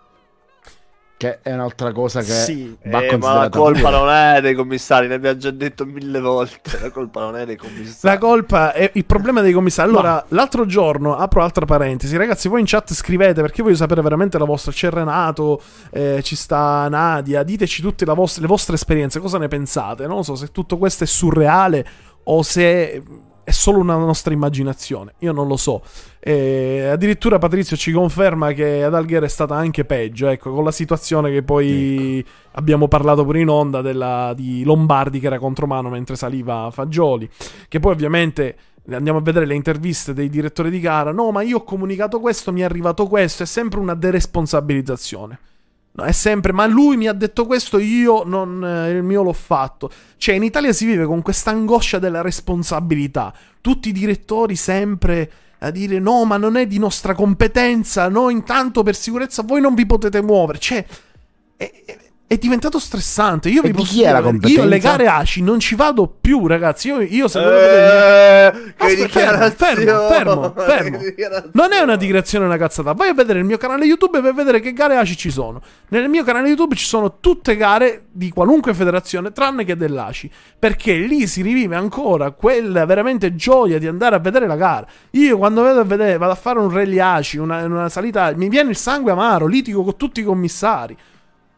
Che è un'altra cosa che Sì. va Eh, ma la colpa non è dei commissari, ne abbiamo già detto mille volte. La colpa non è dei commissari. La colpa è il problema dei commissari. Allora, l'altro giorno, apro altra parentesi, ragazzi, voi in chat scrivete perché voglio sapere veramente la vostra. C'è Renato, eh, ci sta Nadia, diteci tutte la vostra- le vostre esperienze, cosa ne pensate? Non so se tutto questo è surreale o se è solo una nostra immaginazione. Io non lo so. Eh, addirittura Patrizio ci conferma che ad Alghero è stata anche peggio, ecco, con la situazione che poi abbiamo parlato pure in onda della, di Lombardi che era contro mano mentre saliva Fagioli. Che poi ovviamente andiamo a vedere le interviste dei direttori di gara. No, ma io ho comunicato questo, mi è arrivato questo. È sempre una deresponsabilizzazione. No, è sempre, ma lui mi ha detto questo, io non, eh, il mio l'ho fatto. Cioè, in Italia si vive con questa angoscia della responsabilità. Tutti i direttori sempre a dire no, ma non è di nostra competenza. Noi intanto per sicurezza voi non vi potete muovere. Cioè, è, è diventato stressante. Io E vi di posso dire, competenza? Io le gare ACI non ci vado più, ragazzi. Io, io se vedere. Eh, che Aspetta, fermo, fermo, fermo, *laughs* fermo. Non è una dichiarazione, una cazzata. Vai a vedere il mio canale YouTube per vedere che gare ACI ci sono. Nel mio canale YouTube ci sono tutte gare di qualunque federazione, tranne che dell'ACI. Perché lì si rivive ancora quella veramente gioia di andare a vedere la gara. Io quando vado a vedere, vado a fare un rally ACI, una, una salita, mi viene il sangue amaro, litigo con tutti i commissari.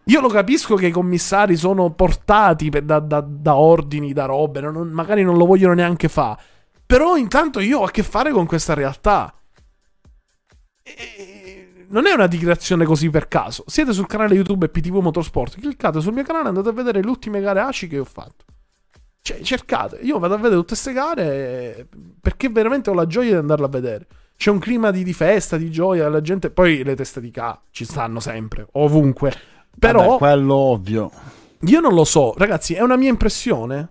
Io lo capisco che i commissari sono portati per- da, da- da ordini, da robe, non- magari non lo vogliono neanche fare. Però intanto io ho a che fare con questa realtà. E- Non è una dichiarazione così per caso. Siete sul canale YouTube PTV Motorsport. Cliccate sul mio canale e andate a vedere le ultime gare ACI che ho fatto. Cioè, cercate. Io vado a vedere tutte queste gare perché veramente ho la gioia di andarle a vedere. C'è un clima di, di festa, di gioia, la gente... Poi le teste di K ci stanno sempre, ovunque. Però... Vabbè, quello ovvio. Io non lo so, ragazzi, è una mia impressione.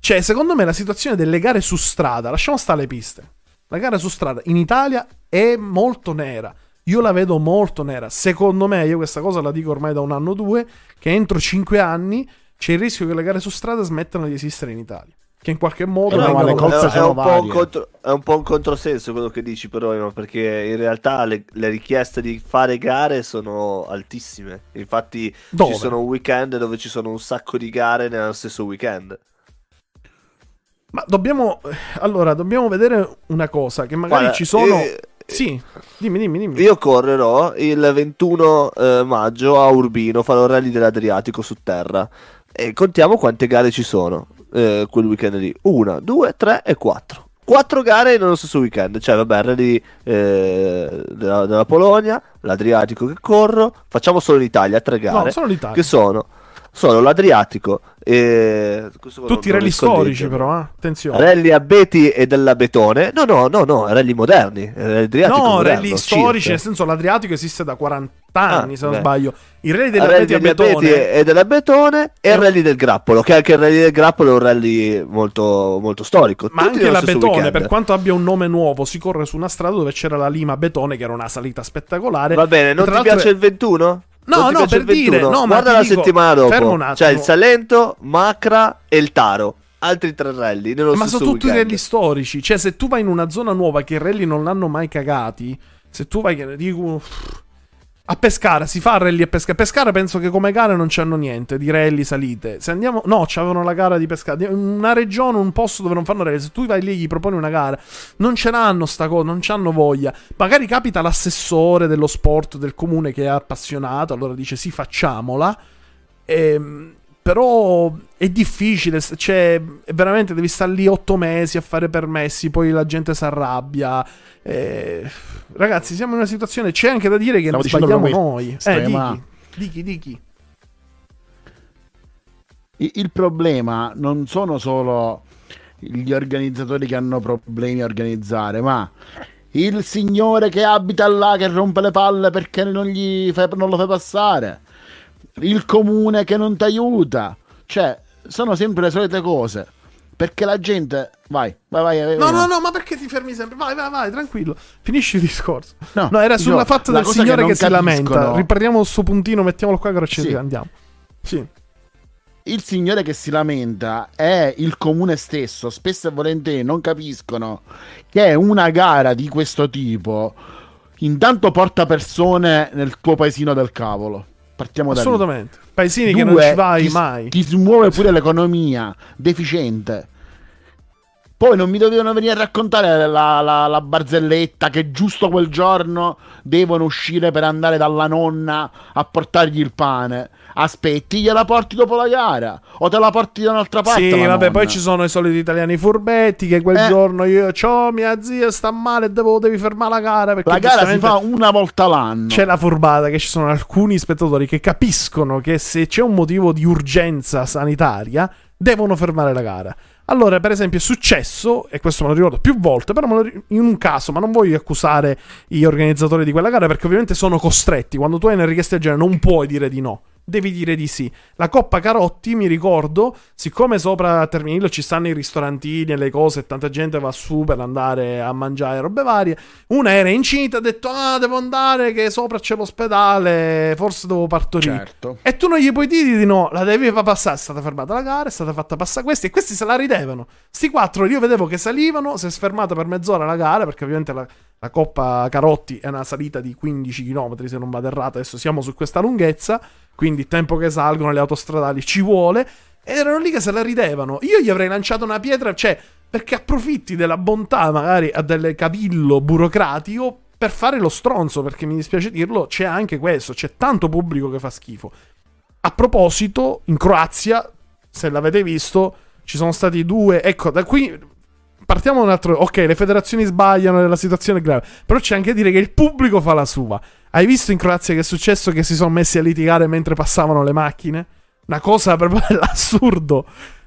Cioè, secondo me la situazione delle gare su strada, lasciamo stare le piste. La gara su strada in Italia è molto nera. Io la vedo molto nera. Secondo me, io questa cosa la dico ormai da un anno o due, che entro cinque anni c'è il rischio che le gare su strada smettano di esistere in Italia. Che in qualche modo no, vengano le è, colpe sono un po' un varie. contro- è un po' un controsenso quello che dici, però, perché in realtà le, le richieste di fare gare sono altissime. Infatti, Dove? ci sono weekend dove ci sono un sacco di gare nello stesso weekend. Ma dobbiamo. Allora, dobbiamo vedere una cosa: che magari Guarda, ci sono. eh, Sì, dimmi, dimmi, dimmi. Io correrò il 21 eh, maggio a Urbino, farò il rally dell'Adriatico su terra. E contiamo quante gare ci sono eh, quel weekend lì. Una, due, tre e quattro. Quattro gare nello stesso weekend. Cioè, vabbè, rally eh, della, della Polonia, l'Adriatico che corro. Facciamo solo l'Italia, tre gare. No, solo l'Italia. Che sono solo l'Adriatico e... Tutti i rally storici, però, eh? attenzione. Rally Abeti e dell'Abetone? No, no, no, no, rally moderni. L'Adriatico No, moderno, rally storici, circa. nel senso l'Adriatico esiste da 40 anni, Ah, se non beh. sbaglio. I rally della rally Reti a degli Abeti Betone. e dell'Abetone e il rally del Grappolo, che anche il rally del Grappolo è un rally molto, molto storico. Ma tutti anche nello la stesso Betone, weekend. per quanto abbia un nome nuovo, si corre su una strada dove c'era la Lima Betone, che era una salita spettacolare. Va bene, non ti piace il 21? No, no, per il 21? dire, no, Guarda la dico- settimana fermo dopo. un attimo. C'è il Salento, Macra e il Taro. Altri tre rally nello Ma sono tutti weekend. rally storici. Cioè, se tu vai in una zona nuova che i rally non l'hanno mai cagati, se tu vai che dico. A Pescara si fa rally a Pescara. Pescara penso che come gare non c'hanno niente di rally salite. Se andiamo. No, c'avevano la gara di Pescara. Una regione, un posto dove non fanno rally. Se tu vai lì e gli proponi una gara, non ce l'hanno sta cosa, non c'hanno voglia. Magari capita l'assessore dello sport del comune che è appassionato, allora dice sì, facciamola. Ehm, però è difficile, cioè, veramente devi stare lì otto mesi a fare permessi, poi la gente si arrabbia. eh, ragazzi, siamo in una situazione. C'è anche da dire che Stavo sbagliamo noi. questo, Eh, dichi, dichi, dichi. Il problema non sono solo gli organizzatori che hanno problemi a organizzare, ma il signore che abita là che rompe le palle perché non, gli fai- non lo fai passare, il comune che non ti aiuta, cioè sono sempre le solite cose. Perché la gente. Vai, vai, vai. vai, No, vai. no, no, ma perché ti fermi sempre? Vai, vai, vai, tranquillo. Finisci il discorso. No, No, era sulla fatta del signore che che, si lamenta. Riprendiamo sto puntino, mettiamolo qua che Sì. andiamo. Sì. il signore che si lamenta è il comune stesso, spesso e volentieri non capiscono che una gara di questo tipo intanto porta persone nel tuo paesino del cavolo. Partiamo da lì. Assolutamente. Paesini che Due, non ci vai ti, mai. Ti smuove pure l'economia deficiente. Poi non mi dovevano venire a raccontare la, la- la barzelletta che giusto quel giorno devono uscire per andare dalla nonna a portargli il pane. Aspetti, gliela porti dopo la gara o te la porti da un'altra parte. Sì, vabbè, nonna. poi ci sono i soliti italiani furbetti che quel Eh. giorno io c'ho mia zia sta male, devo, devi fermare la gara perché La gara si fa una volta l'anno. C'è la furbata che ci sono alcuni spettatori che capiscono che se c'è un motivo di urgenza sanitaria devono fermare la gara. Allora, per esempio, è successo, e questo me lo ricordo più volte, però me lo ri- in un caso, ma non voglio accusare gli organizzatori di quella gara perché ovviamente sono costretti. Quando tu hai una richiesta del genere non puoi dire di no. Devi dire di sì. La Coppa Carotti, mi ricordo, siccome sopra Terminillo ci stanno i ristorantini e le cose, e tanta gente va su per andare a mangiare robe varie. Una era incinta, ha detto: Ah, devo andare, che sopra c'è l'ospedale, forse devo partorire. Certo. E tu non gli puoi dire di no, la devi far passare. È stata fermata la gara, è stata fatta passare questi, e questi se la ridevano. Sti quattro io vedevo che salivano, si è sfermata per mezz'ora la gara, perché ovviamente la, la Coppa Carotti è una salita di 15 km, se non vado errato. Adesso siamo su questa lunghezza, quindi tempo che salgono le autostradali ci vuole. Ed erano lì che se la ridevano. Io gli avrei lanciato una pietra, cioè, perché approfitti della bontà, magari, a del cavillo burocratico per fare lo stronzo, perché mi dispiace dirlo, c'è anche questo, c'è tanto pubblico che fa schifo. A proposito, in Croazia, se l'avete visto, ci sono stati due, ecco, da qui partiamo da un altro, ok, le federazioni sbagliano, la situazione è grave, però c'è anche da dire che il pubblico fa la sua. Hai visto in Croazia che è successo che si sono messi a litigare mentre passavano le macchine? Una cosa proprio *laughs* dell'assurdo.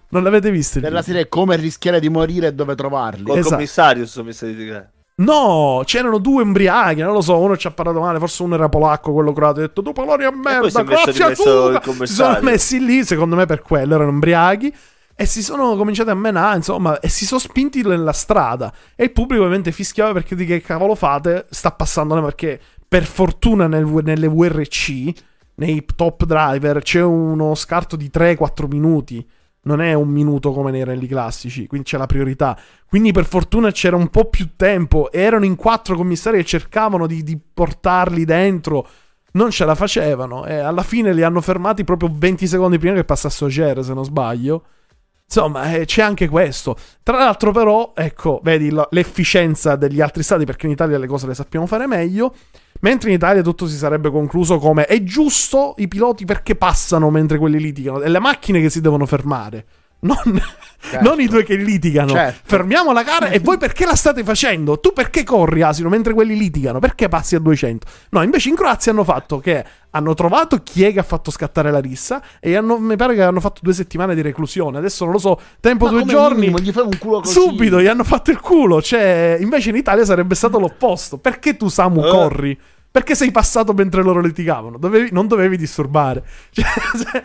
Non l'avete visto? Della video? serie come rischiare di morire e dove trovarli. Col Esatto. commissario si sono messi a litigare. No, c'erano due embriaghi, non lo so, uno ci ha parlato male, forse uno era polacco, quello croato, ha detto tu poloni a merda, mezzo tua! il Si sono messi lì, secondo me per quello, erano embriaghi e si sono cominciati a menare, insomma, e si sono spinti nella strada e il pubblico ovviamente fischiava perché di che cavolo fate, sta passando perché per fortuna nel- nelle VRC, nei top driver c'è uno scarto di 3-4 minuti. Non è un minuto come nei rally classici, quindi c'è la priorità. Quindi per fortuna c'era un po' più tempo. Erano in quattro commissari e cercavano di, di portarli dentro. Non ce la facevano. E alla fine li hanno fermati proprio 20 secondi prima che passasse Ogier, se non sbaglio. Insomma, eh, c'è anche questo. Tra l'altro, però, ecco, vedi la- l'efficienza degli altri stati, perché in Italia le cose le sappiamo fare meglio. Mentre in Italia tutto si sarebbe concluso come è giusto i piloti perché passano mentre quelli litigano, e le macchine che si devono fermare. Non, non i due che litigano. Certo. Fermiamo la gara e voi perché la state facendo? Tu perché corri asino mentre quelli litigano? Perché passi a 200? No, invece in Croazia hanno fatto che hanno trovato chi è che ha fatto scattare la rissa e hanno- mi pare che hanno fatto due settimane di reclusione. Adesso non lo so, tempo Ma due giorni. minimo, gli fai un culo così. Subito gli hanno fatto il culo. Cioè, invece in Italia sarebbe stato l'opposto. Perché tu, Samu, Eh. corri? Perché sei passato mentre loro litigavano? Dovevi- non dovevi disturbare. *laughs* Cioè, se-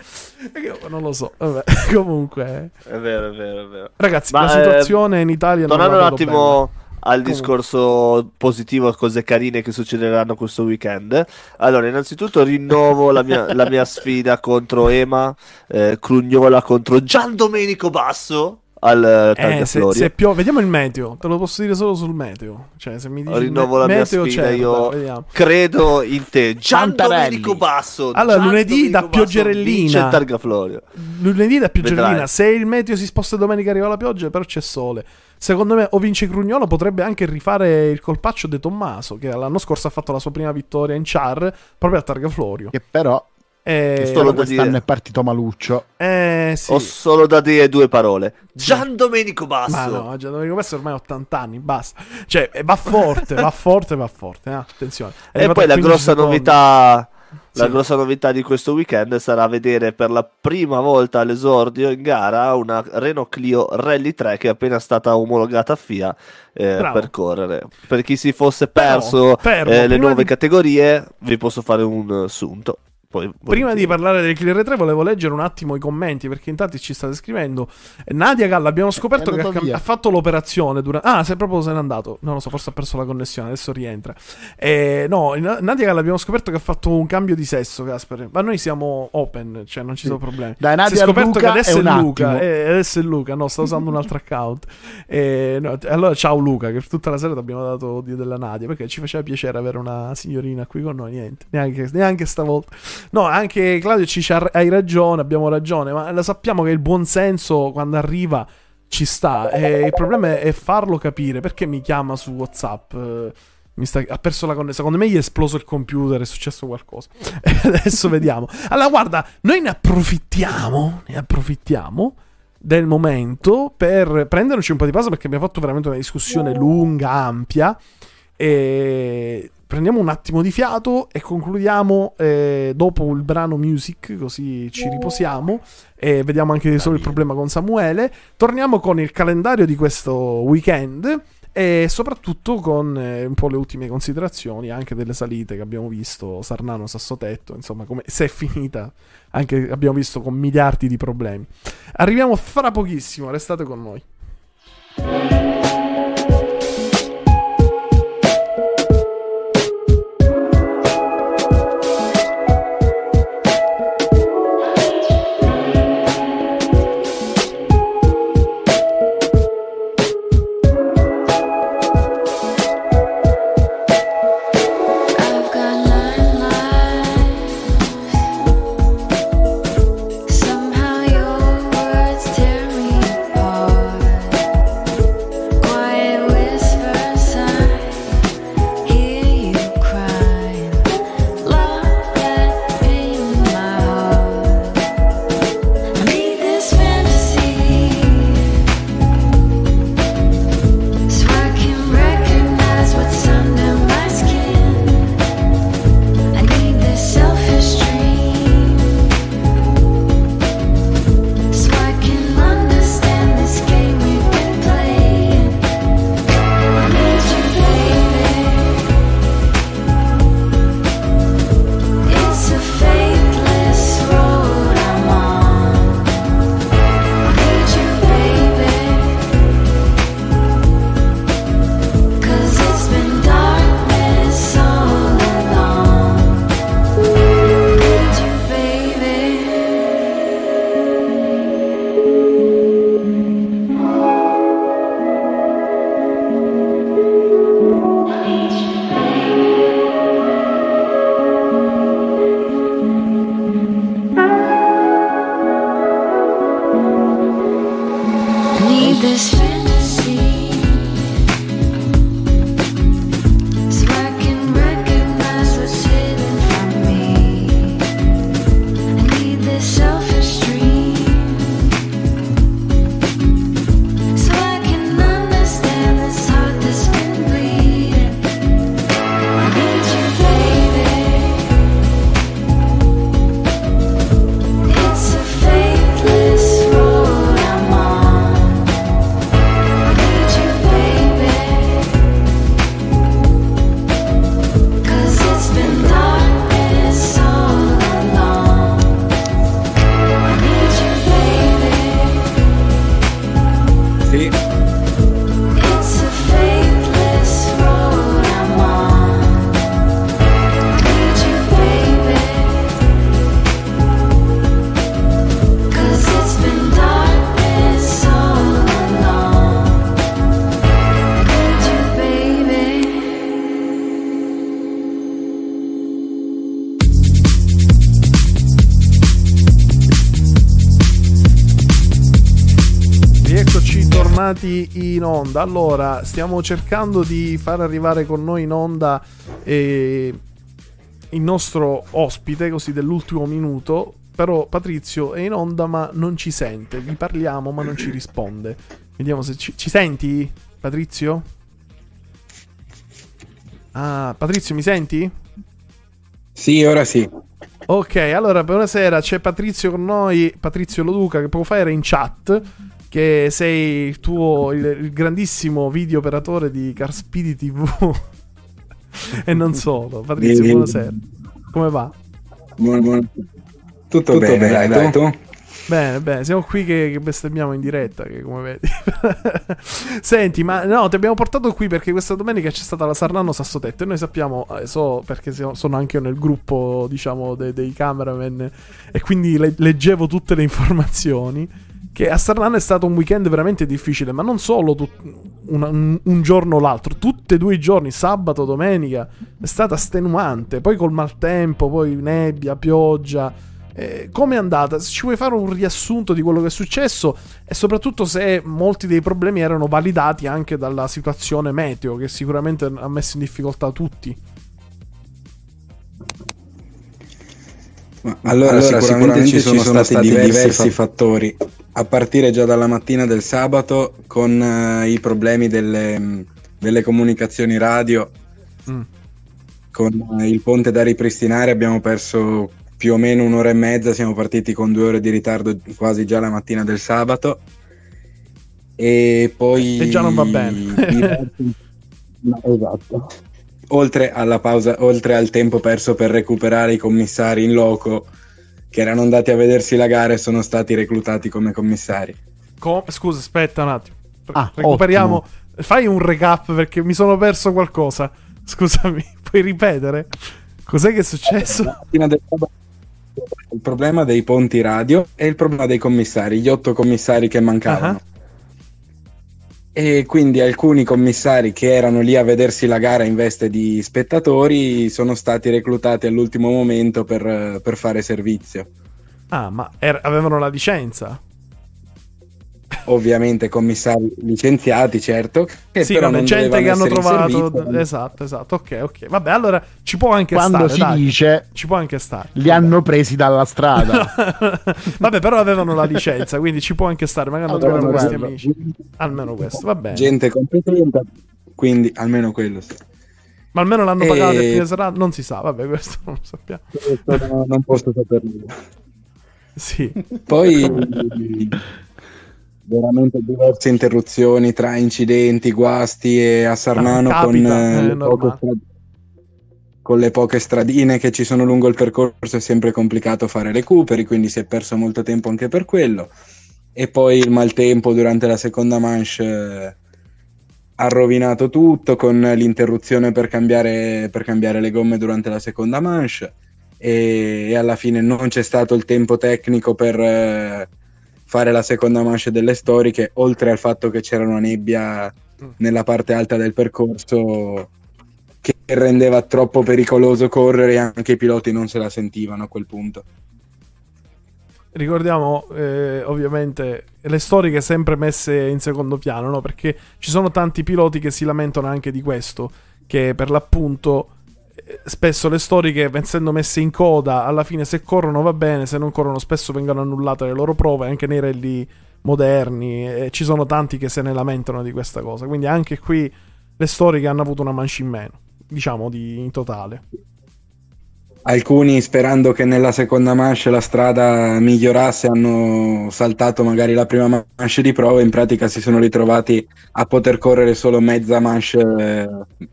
non lo so. Vabbè, *laughs* comunque. È vero, è vero, è vero. Ragazzi, Ma, la eh, situazione in Italia Tornando un attimo al Comunque. discorso positivo, cose carine che succederanno questo weekend. Allora, innanzitutto rinnovo la mia, la mia sfida contro Ema, eh, Crugnola contro Gian Domenico Basso al eh, Eh, Targa se, Florio. se piove, vediamo il meteo. Te lo posso dire solo sul meteo. Cioè, se mi dici Rinnovo il la mia meteo, sfida, certo, io vediamo. credo in te. Gian. Domenico Basso. Allora, Gian lunedì Domenico da pioggerellina. il Targa Florio. Lunedì da pioggerellina. Vedrai. Se il meteo si sposta domenica arriva la pioggia, però c'è sole. Secondo me o vince Crugnolo potrebbe anche rifare il colpaccio De Tommaso, che l'anno scorso ha fatto la sua prima vittoria in char proprio a Targa Florio. Che però Eh, Solo da quest'anno dire. è partito maluccio. eh, sì. Ho solo da dire due parole. Gian Domenico Basso. Ma no, già Domenico Basso ormai ha 80 anni, basta. Cioè, eh, va forte, va forte, va forte. eh, Attenzione. È E poi la 15 grossa secondi. novità. La Sì. grossa novità di questo weekend sarà vedere per la prima volta all'esordio in gara una Renault Clio Rally 3 che è appena stata omologata a FIA eh, per correre. Per chi si fosse Però, perso fermo, eh, le nuove di- categorie, vi posso fare un eh, sunto. Poi, Prima di parlare del Clear 3 volevo leggere un attimo i commenti perché in tanti ci state scrivendo. Eh, Nadia Galla abbiamo scoperto È che ha, cam- ha fatto l'operazione durante... Ah, se proprio se n'è andato. Non lo so, forse ha perso la connessione, adesso rientra. Eh, no, Nadia Galla abbiamo scoperto che ha fatto un cambio di sesso, Casper. Ma noi siamo open, cioè non ci sono problemi. Dai, si è Nadia scoperto Luca che adesso è è, Luca. eh, adesso è Luca, no, sta usando un altro account. Eh, no, allora, ciao Luca, che tutta la sera ti abbiamo dato odio della Nadia perché ci faceva piacere avere una signorina qui con noi. Niente, neanche, neanche stavolta. No, anche Claudio ci dice: hai ragione, abbiamo ragione, ma lo sappiamo che il buonsenso quando arriva ci sta. E il problema è, farlo capire perché mi chiama su WhatsApp. mi sta- ha perso la connessione. Secondo me gli è esploso il computer, è successo qualcosa. *laughs* Adesso vediamo. Allora, guarda, noi ne approfittiamo. Ne approfittiamo del momento per prenderci un po' di pausa perché abbiamo fatto veramente una discussione lunga, ampia. E prendiamo un attimo di fiato e concludiamo eh, dopo il brano music, così ci riposiamo e vediamo anche solo il problema con Samuele. Torniamo con il calendario di questo weekend e soprattutto con eh, un po' le ultime considerazioni anche delle salite che abbiamo visto, Sarnano, Sassotetto, insomma, come se è finita, anche abbiamo visto con miliardi di problemi. Arriviamo fra pochissimo, restate con noi. Onda. Allora, stiamo cercando di far arrivare con noi in onda eh, il nostro ospite, così dell'ultimo minuto. Però Patrizio è in onda ma non ci sente. Gli parliamo ma non ci risponde. Vediamo se ci, ci senti, Patrizio? Ah, Patrizio, mi senti? sì, ora sì. Ok, allora buonasera, c'è Patrizio con noi, Patrizio Loduca, che poco fa era in chat, che sei il tuo, il, il grandissimo video operatore di Carspeedy TV. *laughs* e non solo. Patrizio, buonasera. Come va? Buon- buon- Tutto, bene, dai, dai, tu? Bene, bene, siamo qui che, che bestemmiamo in diretta, che come vedi. *laughs* Senti, ma no, ti abbiamo portato qui perché questa domenica c'è stata la Sarnano Sassotetto e noi sappiamo, eh, so perché siamo- sono anche io nel gruppo, diciamo, dei, dei cameraman e quindi le- leggevo tutte le informazioni, che a Sarnano è stato un weekend veramente difficile, ma non solo tut- una- un, un giorno o l'altro, tutti e due i giorni, sabato, domenica, è stata estenuante, poi col maltempo, poi nebbia, pioggia. Eh, come è andata? Se ci vuoi fare un riassunto di quello che è successo e soprattutto se molti dei problemi erano validati anche dalla situazione meteo che sicuramente ha messo in difficoltà tutti. Ma Allora, sicuramente, ci sono, stati, diversi, fattori, a partire già dalla mattina del sabato con eh, i problemi delle, delle comunicazioni radio, Mm. con eh, il ponte da ripristinare abbiamo perso più o meno un'ora e mezza, siamo partiti con due ore di ritardo quasi già la mattina del sabato e poi... E già non va bene. *laughs* No, esatto. Oltre alla pausa, oltre al tempo perso per recuperare i commissari in loco che erano andati a vedersi la gara e sono stati reclutati come commissari. Co- scusa, aspetta un attimo. Ah, Recuperiamo. Fai un recap perché mi sono perso qualcosa. Scusami, *laughs* puoi ripetere? Cos'è che è successo? Il problema dei ponti radio e il problema dei commissari, gli otto commissari che mancavano. Ah. E quindi alcuni commissari che erano lì a vedersi la gara in veste di spettatori sono stati reclutati all'ultimo momento per, per fare servizio. Ah, ma er- avevano la licenza? Ovviamente commissari licenziati, certo, che sì, però non gente che hanno trovato. servizio. Esatto, esatto. Ok, ok. Vabbè, allora ci può anche Quando stare. si dai. dice Ci può anche stare. li hanno presi dalla strada. *laughs* Vabbè, però avevano la licenza, quindi ci può anche stare. Magari non Almeno trovano questi amici. Almeno questo, va bene. gente competente, quindi almeno quello sì. Ma almeno l'hanno E- pagato il fine serata? Non si sa, vabbè, questo non lo sappiamo. Questo no- non posso saperlo. Sì. Poi *laughs* veramente diverse interruzioni tra incidenti, guasti e a Sarnano Ah, con, eh, è le con le poche stradine che ci sono lungo il percorso è sempre complicato fare recuperi, quindi si è perso molto tempo anche per quello. E poi il maltempo durante la seconda manche eh, ha rovinato tutto con l'interruzione per cambiare, per cambiare le gomme durante la seconda manche e, e alla fine non c'è stato il tempo tecnico per eh, fare la seconda manche delle storiche, oltre al fatto che c'era una nebbia nella parte alta del percorso che rendeva troppo pericoloso correre e anche i piloti non se la sentivano a quel punto. ricordiamo eh, ovviamente le storiche sempre messe in secondo piano, no? Perché ci sono tanti piloti che si lamentano anche di questo, che per l'appunto spesso le storiche, essendo messe in coda, alla fine se corrono va bene, se non corrono spesso vengono annullate le loro prove, anche nei rally moderni, e ci sono tanti che se ne lamentano di questa cosa. Quindi anche qui le storiche hanno avuto una mancia in meno, diciamo di, in totale. Alcuni sperando che nella seconda manche la strada migliorasse hanno saltato magari la prima manche di prova e in pratica si sono ritrovati a poter correre solo mezza manche, eh,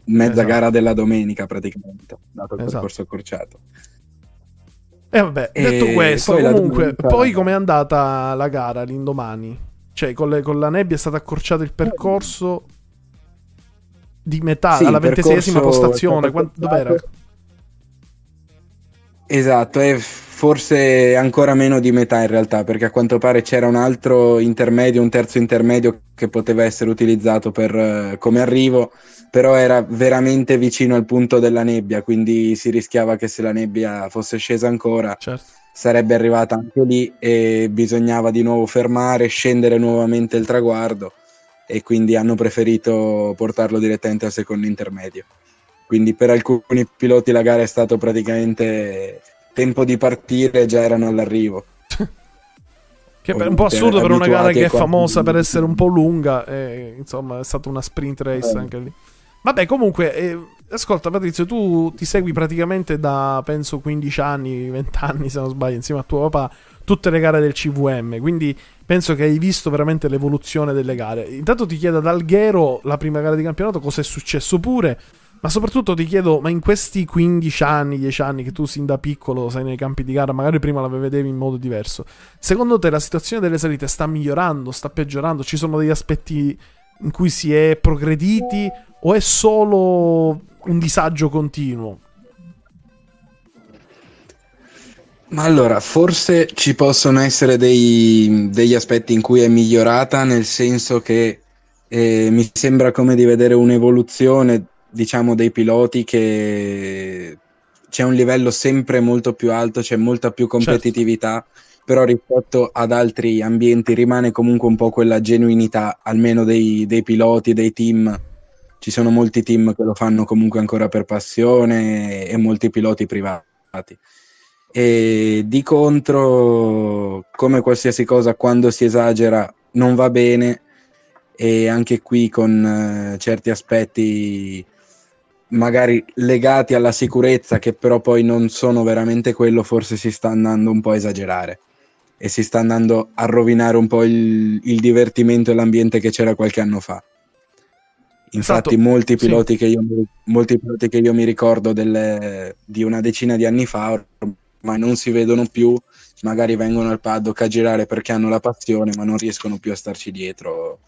mezza Esatto. gara della domenica praticamente, dato il Esatto. percorso accorciato. E vabbè, E detto questo, poi comunque, domenica- poi com'è andata la gara l'indomani? Cioè, con, le- con la nebbia è stato accorciato il percorso di metà, Sì, alla ventesima postazione. è stato Quan- dov'era? Esatto, e forse ancora meno di metà in realtà, perché a quanto pare c'era un altro intermedio, un terzo intermedio che poteva essere utilizzato per, eh, come arrivo, però era veramente vicino al punto della nebbia, quindi si rischiava che se la nebbia fosse scesa ancora Certo. sarebbe arrivata anche lì e bisognava di nuovo fermare, scendere nuovamente il traguardo e quindi hanno preferito portarlo direttamente al secondo intermedio. Quindi per alcuni piloti la gara è stato praticamente tempo di partire già erano all'arrivo. Che è un po' assurdo per una gara che è famosa per essere un po' lunga. E, insomma, è stata una sprint race anche lì. Vabbè, comunque, eh, ascolta Patrizio, tu ti segui praticamente da, penso, 15 anni, 20 anni, se non sbaglio, insieme a tuo papà, tutte le gare del CVM. Quindi penso che hai visto veramente l'evoluzione delle gare. Intanto ti chiedo ad Alghero, la prima gara di campionato, cosa è successo pure. Ma soprattutto ti chiedo, ma in questi 15 anni, 10 anni che tu sin da piccolo sei nei campi di gara, magari prima la vedevi in modo diverso, secondo te la situazione delle salite sta migliorando, sta peggiorando? Ci sono degli aspetti in cui si è progrediti o è solo un disagio continuo? Ma allora, forse ci possono essere dei- degli aspetti in cui è migliorata, nel senso che eh, mi sembra come di vedere un'evoluzione, diciamo, dei piloti che c'è un livello sempre molto più alto, c'è molta più competitività, però rispetto ad altri ambienti rimane comunque un po' quella genuinità, almeno dei, dei piloti, dei team. Ci sono molti team che lo fanno comunque ancora per passione e molti piloti privati. E di contro, come qualsiasi cosa, quando si esagera non va bene e anche qui con eh, certi aspetti magari legati alla sicurezza che però poi non sono veramente quello, forse si sta andando un po' a esagerare e si sta andando a rovinare un po' il, il divertimento e l'ambiente che c'era qualche anno fa. Infatti, Esatto, molti, sì. piloti che io, molti piloti che io mi ricordo delle- di una decina di anni fa ormai non si vedono più, magari vengono al paddock a girare perché hanno la passione, ma non riescono più a starci dietro.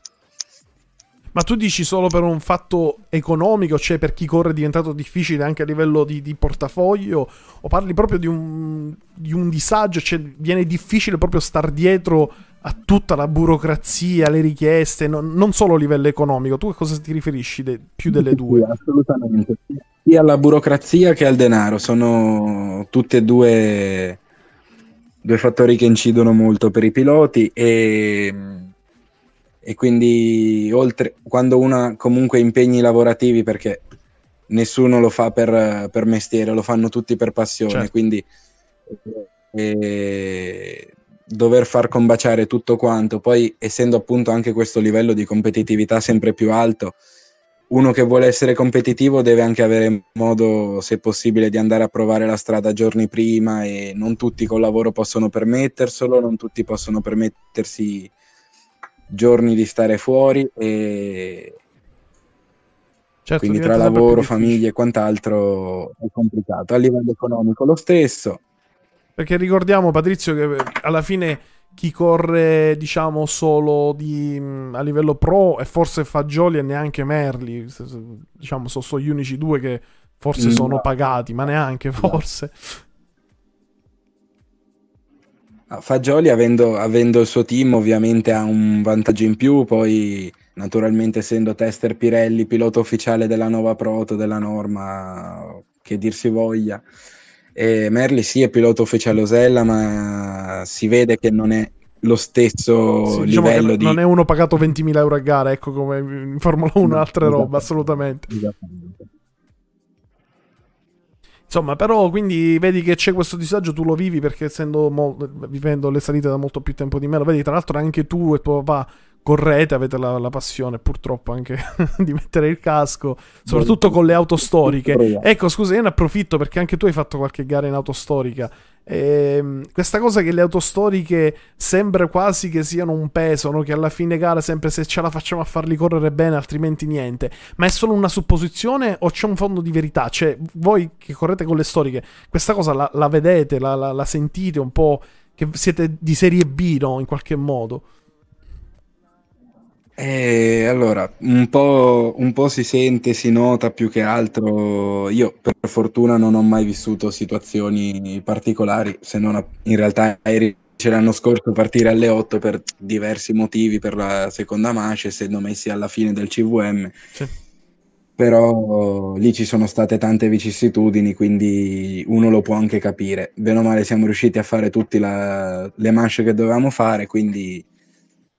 Ma tu dici solo per un fatto economico, cioè per chi corre è diventato difficile anche a livello di, di portafoglio, o parli proprio di un, di un disagio, cioè viene difficile proprio star dietro a tutta la burocrazia, le richieste, non, non solo a livello economico. Tu a cosa ti riferisci de- più delle Sì, due? assolutamente. Sia alla burocrazia che al denaro, sono tutti e due, due fattori che incidono molto per i piloti e, e quindi oltre, quando uno ha comunque impegni lavorativi, perché nessuno lo fa per, per mestiere, lo fanno tutti per passione, Certo. quindi eh, dover far combaciare tutto quanto, poi essendo appunto anche questo livello di competitività sempre più alto, uno che vuole essere competitivo deve anche avere modo, se possibile, di andare a provare la strada giorni prima e non tutti col lavoro possono permetterselo, non tutti possono permettersi giorni di stare fuori e Certo, quindi tra lavoro, famiglia e quant'altro è complicato. A livello economico lo stesso. Perché ricordiamo, Patrizio, che eh, alla fine chi corre, diciamo, solo di, mh, a livello pro è forse Fagioli e neanche Merli. Diciamo, sono so gli unici due che forse Mm. sono pagati, ma neanche forse. Ah, Fagioli, avendo, avendo il suo team, ovviamente ha un vantaggio in più, poi naturalmente essendo tester Pirelli, pilota ufficiale della nuova proto, della norma, che dir si voglia, E Merli sì è pilota ufficiale Osella, ma si vede che non è lo stesso Sì, diciamo livello di... non è uno pagato 20.000 euro a gara, ecco come in Formula 1 altre roba, assolutamente. Esattamente. Insomma, però, quindi vedi che c'è questo disagio, tu lo vivi perché essendo mo- vivendo le salite da molto più tempo di me, lo vedi, tra l'altro anche tu e tuo papà correte, avete la, la passione purtroppo anche *laughs* di mettere il casco, soprattutto con le auto storiche. Ecco, scusa, io ne approfitto perché anche tu hai fatto qualche gara in auto storica. Ehm, questa cosa che le auto storiche sembra quasi che siano un peso, no? che alla fine gara sempre se ce la facciamo a farli correre bene, altrimenti niente. Ma è solo una supposizione o c'è un fondo di verità? Cioè, voi che correte con le storiche, questa cosa la, la vedete, la, la- la sentite un po' che siete di serie B, no? In qualche modo. Eh, allora, un po', un po' si sente, si nota più che altro. Io per fortuna non ho mai vissuto situazioni particolari, se non a- in realtà eri l'anno scorso partire alle 8 per diversi motivi per la seconda manche, essendo messi alla fine del CVM. Sì. Però lì ci sono state tante vicissitudini, quindi uno lo può anche capire. Bene o male siamo riusciti a fare tutte le manche che dovevamo fare, quindi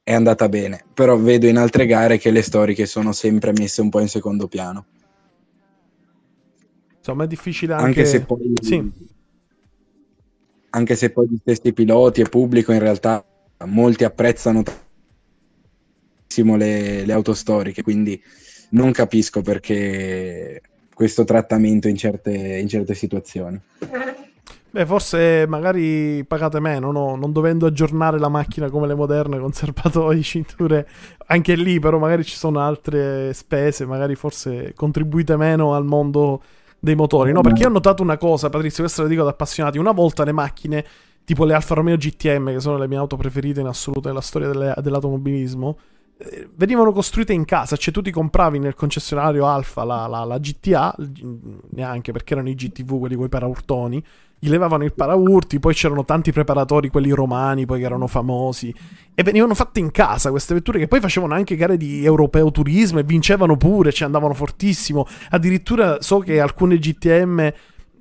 è andata bene, però vedo in altre gare che le storiche sono sempre messe un po' in secondo piano. Insomma, è difficile anche... Anche se poi, Sì. anche se poi gli stessi piloti e pubblico in realtà molti apprezzano tantissimo le, le auto storiche, quindi non capisco perché questo trattamento in certe, in certe situazioni. *laughs* Beh, forse magari pagate meno, no? Non dovendo aggiornare la macchina come le moderne *laughs* con serbatoi, cinture. Anche lì, però, magari ci sono altre spese, magari forse contribuite meno al mondo dei motori. No, perché io ho notato una cosa, Patrizio, questo lo dico ad appassionati. Una volta le macchine, tipo le Alfa Romeo GTM, che sono le mie auto preferite in assoluto nella storia delle- dell'automobilismo, venivano costruite in casa, cioè tu ti compravi nel concessionario Alfa la, la- la GTA, neanche perché erano i GTV, quelli con i paraurtoni, gli levavano il paraurti, poi c'erano tanti preparatori, quelli romani, poi che erano famosi, e venivano fatte in casa queste vetture che poi facevano anche gare di europeo turismo e vincevano pure, ci andavano fortissimo, addirittura so che alcune GTM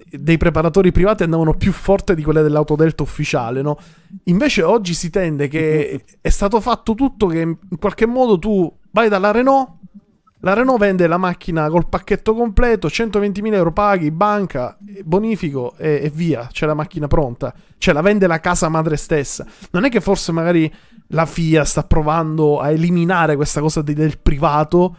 dei preparatori privati andavano più forte di quelle dell'autodelta ufficiale, no? Invece oggi si tende che è stato fatto tutto che in qualche modo tu vai dalla Renault, la Renault vende la macchina col pacchetto completo, 120.000 euro paghi, banca, bonifico e, e via, c'è la macchina pronta. Cioè la vende la casa madre stessa. Non è che forse magari la FIA sta provando a eliminare questa cosa di- del privato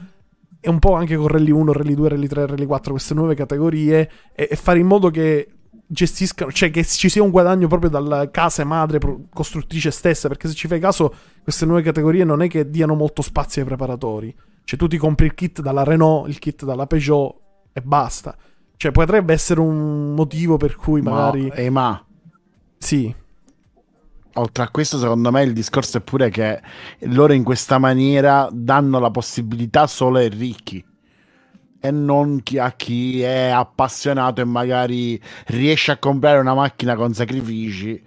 e un po' anche con Rally 1, Rally 2, Rally 3, Rally 4, queste nuove categorie e, e fare in modo che gestiscano, cioè che ci sia un guadagno proprio dalla casa madre costruttrice stessa, perché se ci fai caso queste nuove categorie non è che diano molto spazio ai preparatori. Cioè tu ti compri il kit dalla Renault, il kit dalla Peugeot e basta. Cioè potrebbe essere un motivo per cui magari... Ma, eh, ma Sì, oltre a questo, secondo me il discorso è pure che loro in questa maniera danno la possibilità solo ai ricchi e non a chi è appassionato e magari riesce a comprare una macchina con sacrifici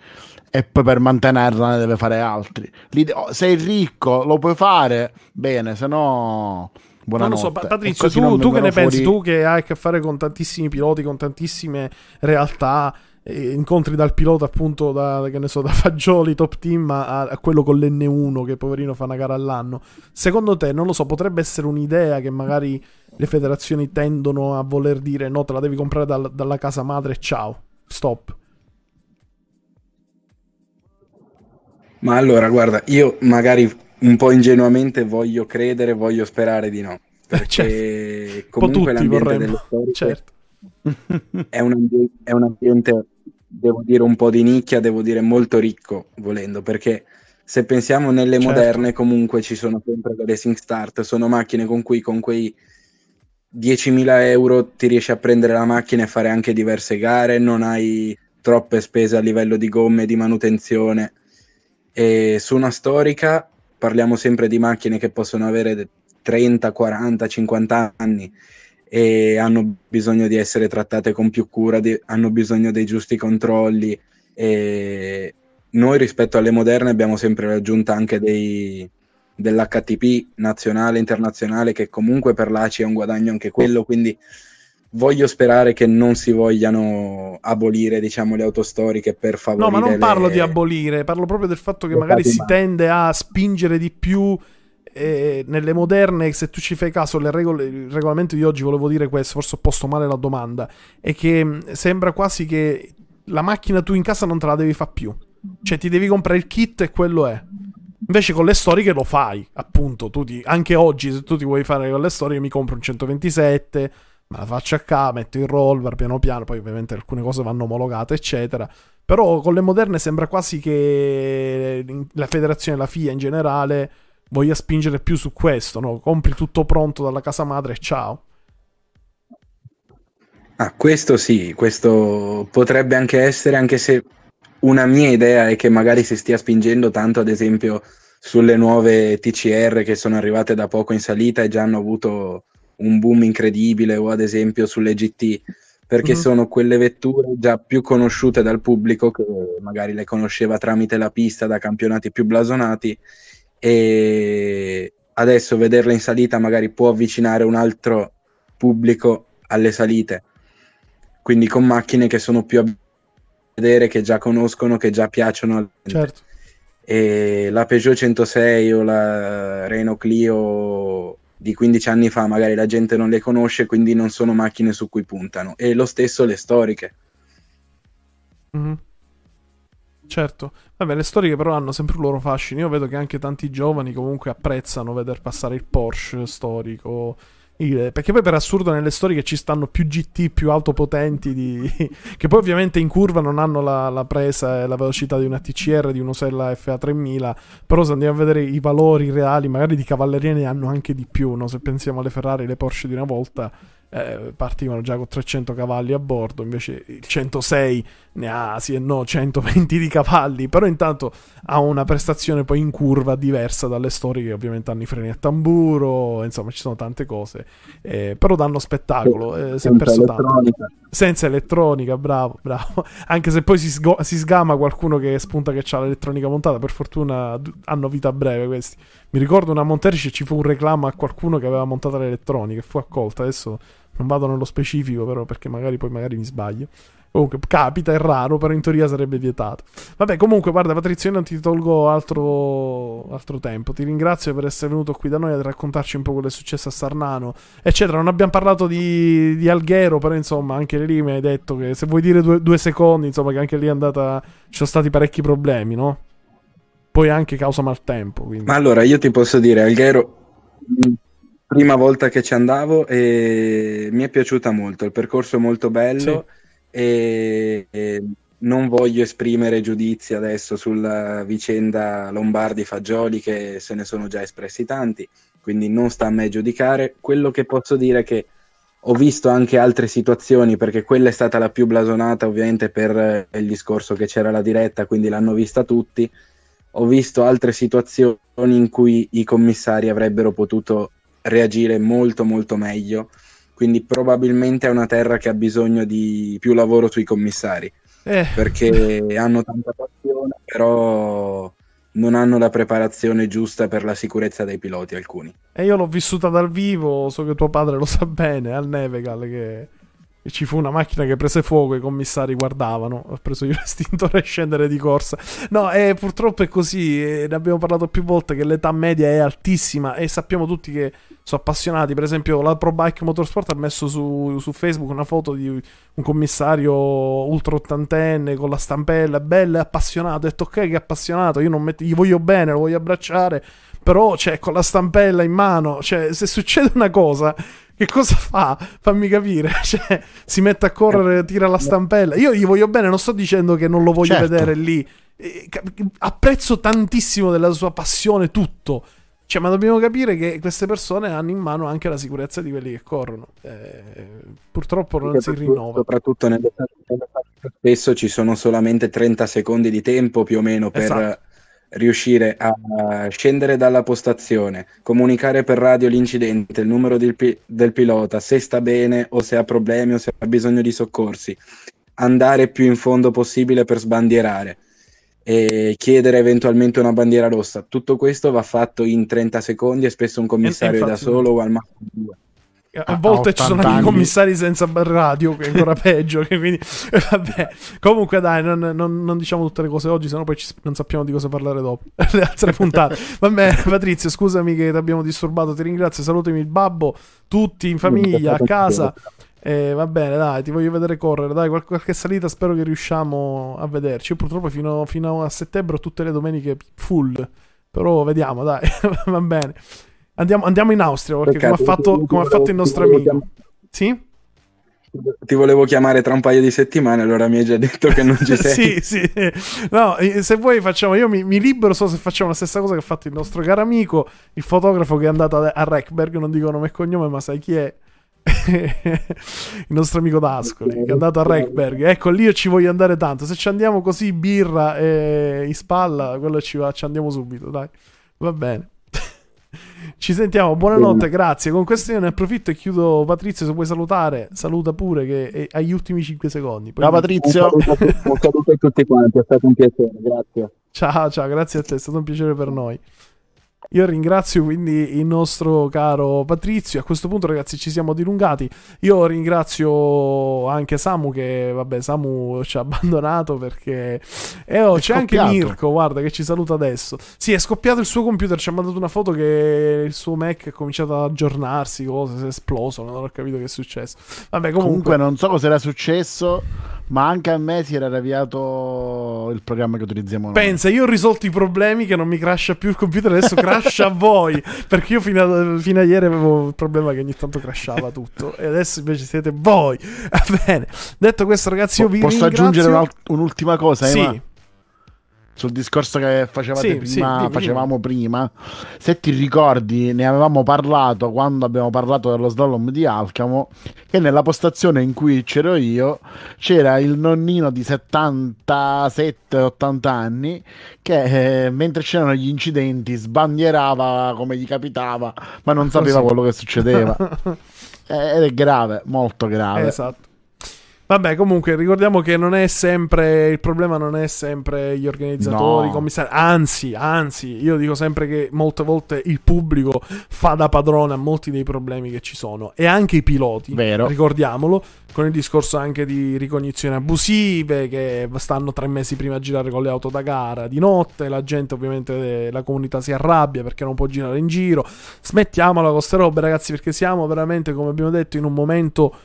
e poi per mantenerla ne deve fare altri. Oh, sei ricco, lo puoi fare bene, se no. Non lo so, buonanotte. Pa- Patrizio, tu, tu che ne vengono pensi? fuori- Tu che hai a che fare con tantissimi piloti, con tantissime realtà, incontri dal pilota appunto da, che ne so, da Fagioli, top team, a, a quello con l'N1 che poverino fa una gara all'anno. Secondo te, non lo so, potrebbe essere un'idea che magari le federazioni tendono a voler dire no, te la devi comprare dal- dalla casa madre, ciao, stop. Ma allora, guarda, io magari un po' ingenuamente voglio credere, voglio sperare di no, *laughs* perché po' comunque l'ambiente vorremmo, delle storiche certo. è un, ambi- è un ambiente, devo dire, un po' di nicchia, devo dire molto ricco, volendo, perché se pensiamo nelle Certo. moderne comunque ci sono sempre le racing start, sono macchine con cui con quei 10.000 euro ti riesci a prendere la macchina e fare anche diverse gare, non hai troppe spese a livello di gomme, di manutenzione. E su una storica parliamo sempre di macchine che possono avere 30, 40, 50 anni e hanno bisogno di essere trattate con più cura, di- hanno bisogno dei giusti controlli. E noi rispetto alle moderne abbiamo sempre l'aggiunta anche dei, dell'HTP nazionale, internazionale, che comunque per l'ACI è un guadagno anche quello, quindi voglio sperare che non si vogliano abolire diciamo, le autostoriche per favorire No, ma non parlo le- di abolire, parlo proprio del fatto che magari si tende a spingere di più. Eh, nelle moderne, se tu ci fai caso, le regole, il regolamento di oggi, volevo dire questo, forse ho posto male la domanda, è che mh, sembra quasi che la macchina tu in casa non te la devi fare più. Cioè ti devi comprare il kit e quello è. Invece con le storiche lo fai, appunto, ti- anche oggi se tu ti vuoi fare con le storiche mi compro un 127, me la faccio a K, metto il roller piano piano, poi ovviamente alcune cose vanno omologate, eccetera. Però con le moderne sembra quasi che la federazione, la FIA in generale, voglia spingere più su questo, no? Compri tutto pronto dalla casa madre e ciao. Ah, questo sì, questo potrebbe anche essere, anche se una mia idea è che magari si stia spingendo tanto, ad esempio, sulle nuove TCR che sono arrivate da poco in salita e già hanno avuto un boom incredibile, o ad esempio sulle GT, perché Mhm. sono quelle vetture già più conosciute dal pubblico che magari le conosceva tramite la pista da campionati più blasonati e adesso vederle in salita magari può avvicinare un altro pubblico alle salite quindi con macchine che sono più a vedere, che già conoscono, che già piacciono. Certo. E la Peugeot 106 o la Renault Clio di 15 anni fa magari la gente non le conosce, quindi non sono macchine su cui puntano. E lo stesso le storiche. Mhm. Certo, vabbè, le storiche però hanno sempre un loro fascino. Io vedo che anche tanti giovani comunque apprezzano veder passare il Porsche storico. Perché poi per assurdo nelle storiche ci stanno più GT, più auto potenti di... *laughs* che poi ovviamente in curva non hanno la, la presa e la velocità di una TCR, di un'Osella FA3000, però se andiamo a vedere i valori reali, magari di cavalleria ne hanno anche di più, no? Se pensiamo alle Ferrari, le Porsche di una volta, eh, partivano già con 300 cavalli a bordo, invece il 106 ne ha sì e no 120 di cavalli, però intanto ha una prestazione poi in curva diversa dalle storie che ovviamente hanno i freni a tamburo, insomma ci sono tante cose, eh, però danno spettacolo, eh, si è Senza perso tanto. elettronica. Senza elettronica, bravo, bravo. *laughs* Anche se poi si, sgo- si sgama qualcuno che spunta che ha l'elettronica montata, per fortuna d- hanno vita breve questi. Mi ricordo una Monterice ci fu un reclamo a qualcuno che aveva montato l'elettronica e fu accolta. Adesso non vado nello specifico, però, perché magari poi magari mi sbaglio. Comunque capita, è raro, però in teoria sarebbe vietato. Vabbè, comunque, guarda, Patrizio, io non ti tolgo altro, altro tempo. Ti ringrazio per essere venuto qui da noi a raccontarci un po' quello che è successo a Sarnano, eccetera. Non abbiamo parlato di, di Alghero, però insomma, anche lì mi hai detto che se vuoi dire due, due secondi, insomma, che anche lì è andata. Ci sono stati parecchi problemi, no? Poi anche causa maltempo. Quindi. Ma allora io ti posso dire, Alghero, prima volta che ci andavo e mi è piaciuta molto, il percorso è molto bello e, e non voglio esprimere giudizi adesso sulla vicenda Lombardi-Fagioli che se ne sono già espressi tanti, quindi non sta a me giudicare. Quello che posso dire è che ho visto anche altre situazioni perché quella è stata la più blasonata ovviamente per il discorso che c'era la diretta, quindi l'hanno vista tutti ho visto altre situazioni in cui i commissari avrebbero potuto reagire molto molto meglio. Quindi probabilmente è una terra che ha bisogno di più lavoro sui commissari Eh, perché hanno tanta passione però non hanno la preparazione giusta per la sicurezza dei piloti alcuni. E io l'ho vissuta dal vivo, so che tuo padre lo sa bene, al Nevegal, che, che ci fu una macchina che prese fuoco, i commissari guardavano, ho preso io *laughs* l'estintore e scendere di corsa. No, e purtroppo è così, e ne abbiamo parlato più volte, che l'età media è altissima e sappiamo tutti che sono appassionati. Per esempio la Pro Bike Motorsport ha messo su, su Facebook una foto di un commissario ultra ottantenne con la stampella, bello e appassionato. Ho detto ok che è appassionato, io non metto, gli voglio bene, lo voglio abbracciare, però cioè con la stampella in mano, cioè se succede una cosa, che cosa fa? Fammi capire, *laughs* cioè si mette a correre, tira la stampella. Io gli voglio bene, non sto dicendo che non lo voglio Certo. vedere lì. Eh, Apprezzo tantissimo della sua passione tutto. Cioè, ma dobbiamo capire che queste persone hanno in mano anche la sicurezza di quelli che corrono. Eh, purtroppo non si rinnova. Soprattutto nelle nelle spesso ci sono solamente 30 secondi di tempo più o meno per Esatto. Riuscire a scendere dalla postazione, comunicare per radio l'incidente, il numero del, pi- del pilota, se sta bene o se ha problemi o se ha bisogno di soccorsi, andare più in fondo possibile per sbandierare e chiedere eventualmente una bandiera rossa. Tutto questo va fatto in 30 secondi e spesso un commissario da infatti- solo o al massimo due. A A- volte a ci sono 80 anche i commissari senza radio, che è ancora *laughs* peggio. che quindi, *laughs* vabbè. Comunque, dai, non, non- non diciamo tutte le cose oggi, sennò poi ci- non sappiamo di cosa parlare dopo. *laughs* le altre puntate. Vabbè, Patrizio, scusami che ti abbiamo disturbato. Ti ringrazio. Salutami il babbo, tutti in famiglia, a casa. Eh, va bene, dai, ti voglio vedere correre. Dai, qual- qualche salita spero che riusciamo a vederci. Io purtroppo fino, fino a settembre ho tutte le domeniche full. Però vediamo, dai, va bene. Andiamo, andiamo in Austria, perché come ha fatto, come ha fatto il nostro amico. chiam- Sì? Ti volevo chiamare tra un paio di settimane, allora mi hai già detto che non ci *laughs* sei. sì, sì. No, se vuoi facciamo, io mi, mi libero solo se facciamo la stessa cosa che ha fatto il nostro caro amico, il fotografo che è andato a, a Reckberg, non dico nome e cognome, ma sai chi è? *laughs* il nostro amico d'Ascoli che è andato a Reckberg. Ecco, lì io ci voglio andare tanto. Se ci andiamo così, birra e in spalla, quello ci va, ci andiamo subito, dai. Va bene. Ci sentiamo, buonanotte, grazie. Con questo io ne approfitto e chiudo. Patrizio, se vuoi salutare, saluta pure che è agli ultimi 5 secondi. Poi Ciao mi- Un Patrizio. saluto, a tutti- un saluto a tutti quanti, è stato un piacere, grazie. Ciao, ciao, grazie a te, è stato un piacere per noi. Io ringrazio quindi il nostro caro Patrizio. A questo punto, ragazzi, ci siamo dilungati. Io ringrazio anche Samu, che vabbè, Samu ci ha *laughs* abbandonato perché. E oh, c'è anche scoppiato. Mirko, guarda, che ci saluta adesso. Sì, è scoppiato il suo computer. Ci ha mandato una foto che il suo Mac è cominciato ad aggiornarsi. Cose, si è esploso. Non ho capito che è successo. Vabbè, comunque. Comunque non so cosa era successo, ma anche a me si era avviato il programma che utilizziamo noi. Pensa, io ho risolto i problemi che non mi crasha più il computer, adesso crasha a *laughs* voi. Perché io fino a, fino a ieri avevo il problema che ogni tanto crashava tutto. E adesso invece siete voi. *laughs* Va bene. Detto questo, ragazzi, io vi Posso ringrazio. aggiungere un'ultima cosa, Sì, Ema? Sul discorso che facevate Sì, prima, sì, facevamo prima. Se ti ricordi, ne avevamo parlato quando abbiamo parlato dello slalom di Alcamo. Che nella postazione in cui c'ero io c'era il nonnino di 77-80 anni che eh, mentre c'erano gli incidenti sbandierava come gli capitava, ma non sapeva Così. quello che succedeva. *laughs* Eh, Ed è grave, molto grave. esatto. Vabbè, comunque ricordiamo che non è sempre il problema non è sempre gli organizzatori, No. i commissari, anzi, anzi, io dico sempre che molte volte il pubblico fa da padrone a molti dei problemi che ci sono e anche i piloti, Vero. ricordiamolo, con il discorso anche di ricognizioni abusive che stanno tre mesi prima a girare con le auto da gara di notte, la gente ovviamente la comunità si arrabbia perché non può girare in giro. Smettiamola con queste robe, ragazzi, perché siamo veramente, come abbiamo detto, in un momento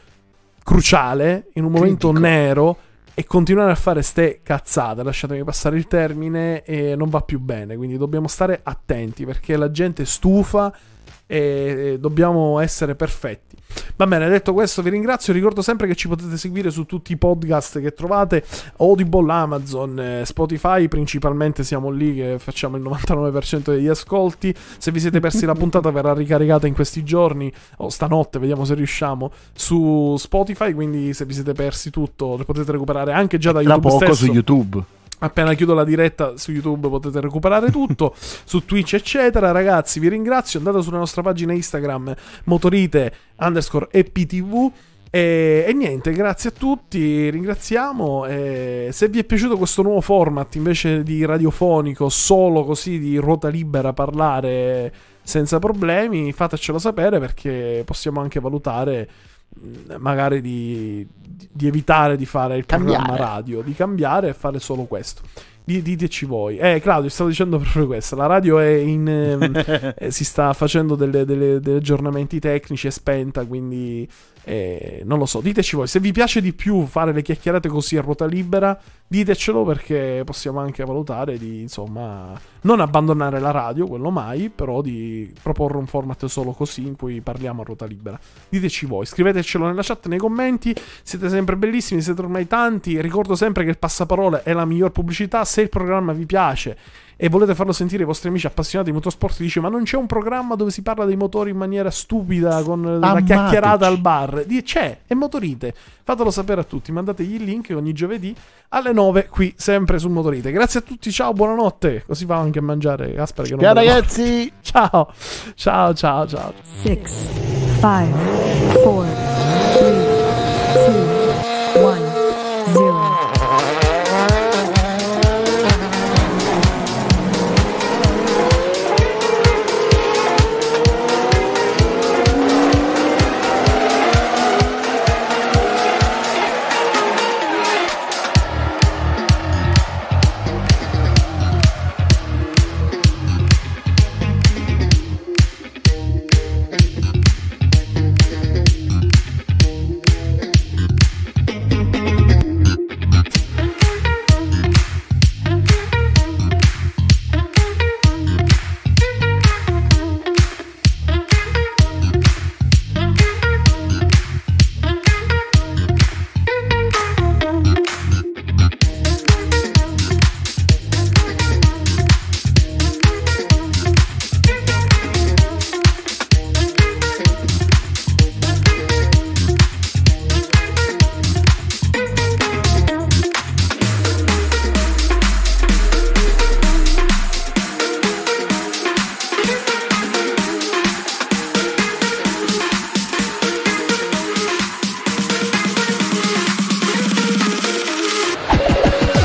cruciale, in un momento Critico. nero. E continuare a fare ste cazzate, lasciatemi passare il termine, e non va più bene. Quindi dobbiamo stare attenti perché la gente è stufa e dobbiamo essere perfetti. Va bene, detto questo, vi ringrazio. Ricordo sempre che ci potete seguire su tutti i podcast che trovate: Audible, Amazon, eh, Spotify. Principalmente siamo lì che facciamo il 99% degli ascolti. Se vi siete persi la puntata, verrà ricaricata in questi giorni o stanotte, vediamo se riusciamo su Spotify. Quindi, se vi siete persi tutto, lo potete recuperare anche già da Tra YouTube poco stesso. su YouTube. Appena chiudo la diretta su YouTube potete recuperare tutto, *laughs* su Twitch eccetera. Ragazzi vi ringrazio, andate sulla nostra pagina Instagram motorite underscore eptv e, e niente, grazie a tutti, ringraziamo. E se vi è piaciuto questo nuovo format invece di radiofonico, solo così di ruota libera parlare senza problemi, fatecelo sapere perché possiamo anche valutare magari di, di evitare di fare il programma Cambiare. radio, di cambiare e fare solo questo. Di- Diteci voi. Eh, Claudio, stavo dicendo *laughs* proprio questo. La radio è in. ehm, *laughs* eh, si sta facendo delle- delle- degli aggiornamenti tecnici, è spenta, quindi. Eh, non lo so. Diteci voi. Se vi piace di più fare le chiacchierate così a ruota libera, ditecelo perché possiamo anche valutare di, insomma, non abbandonare la radio, quello mai, però di proporre un format solo così in cui parliamo a ruota libera. Diteci voi, scrivetecelo nella chat, nei commenti. Siete sempre bellissimi, siete ormai tanti. Ricordo sempre che il passaparole è la miglior pubblicità. Se il programma vi piace e volete farlo sentire ai vostri amici appassionati di motorsport, dice: Ma non c'è un programma dove si parla dei motori in maniera stupida con la Amateci. chiacchierata al bar? Di- c'è, è motorite. Fatelo sapere a tutti. Mandategli il link ogni giovedì alle 9 qui, sempre sul motorite. Grazie a tutti, ciao, buonanotte. Così va anche a mangiare. Gaspare che non Ciao ragazzi! *laughs* Ciao, ciao, ciao, ciao. six, five, four, three, two,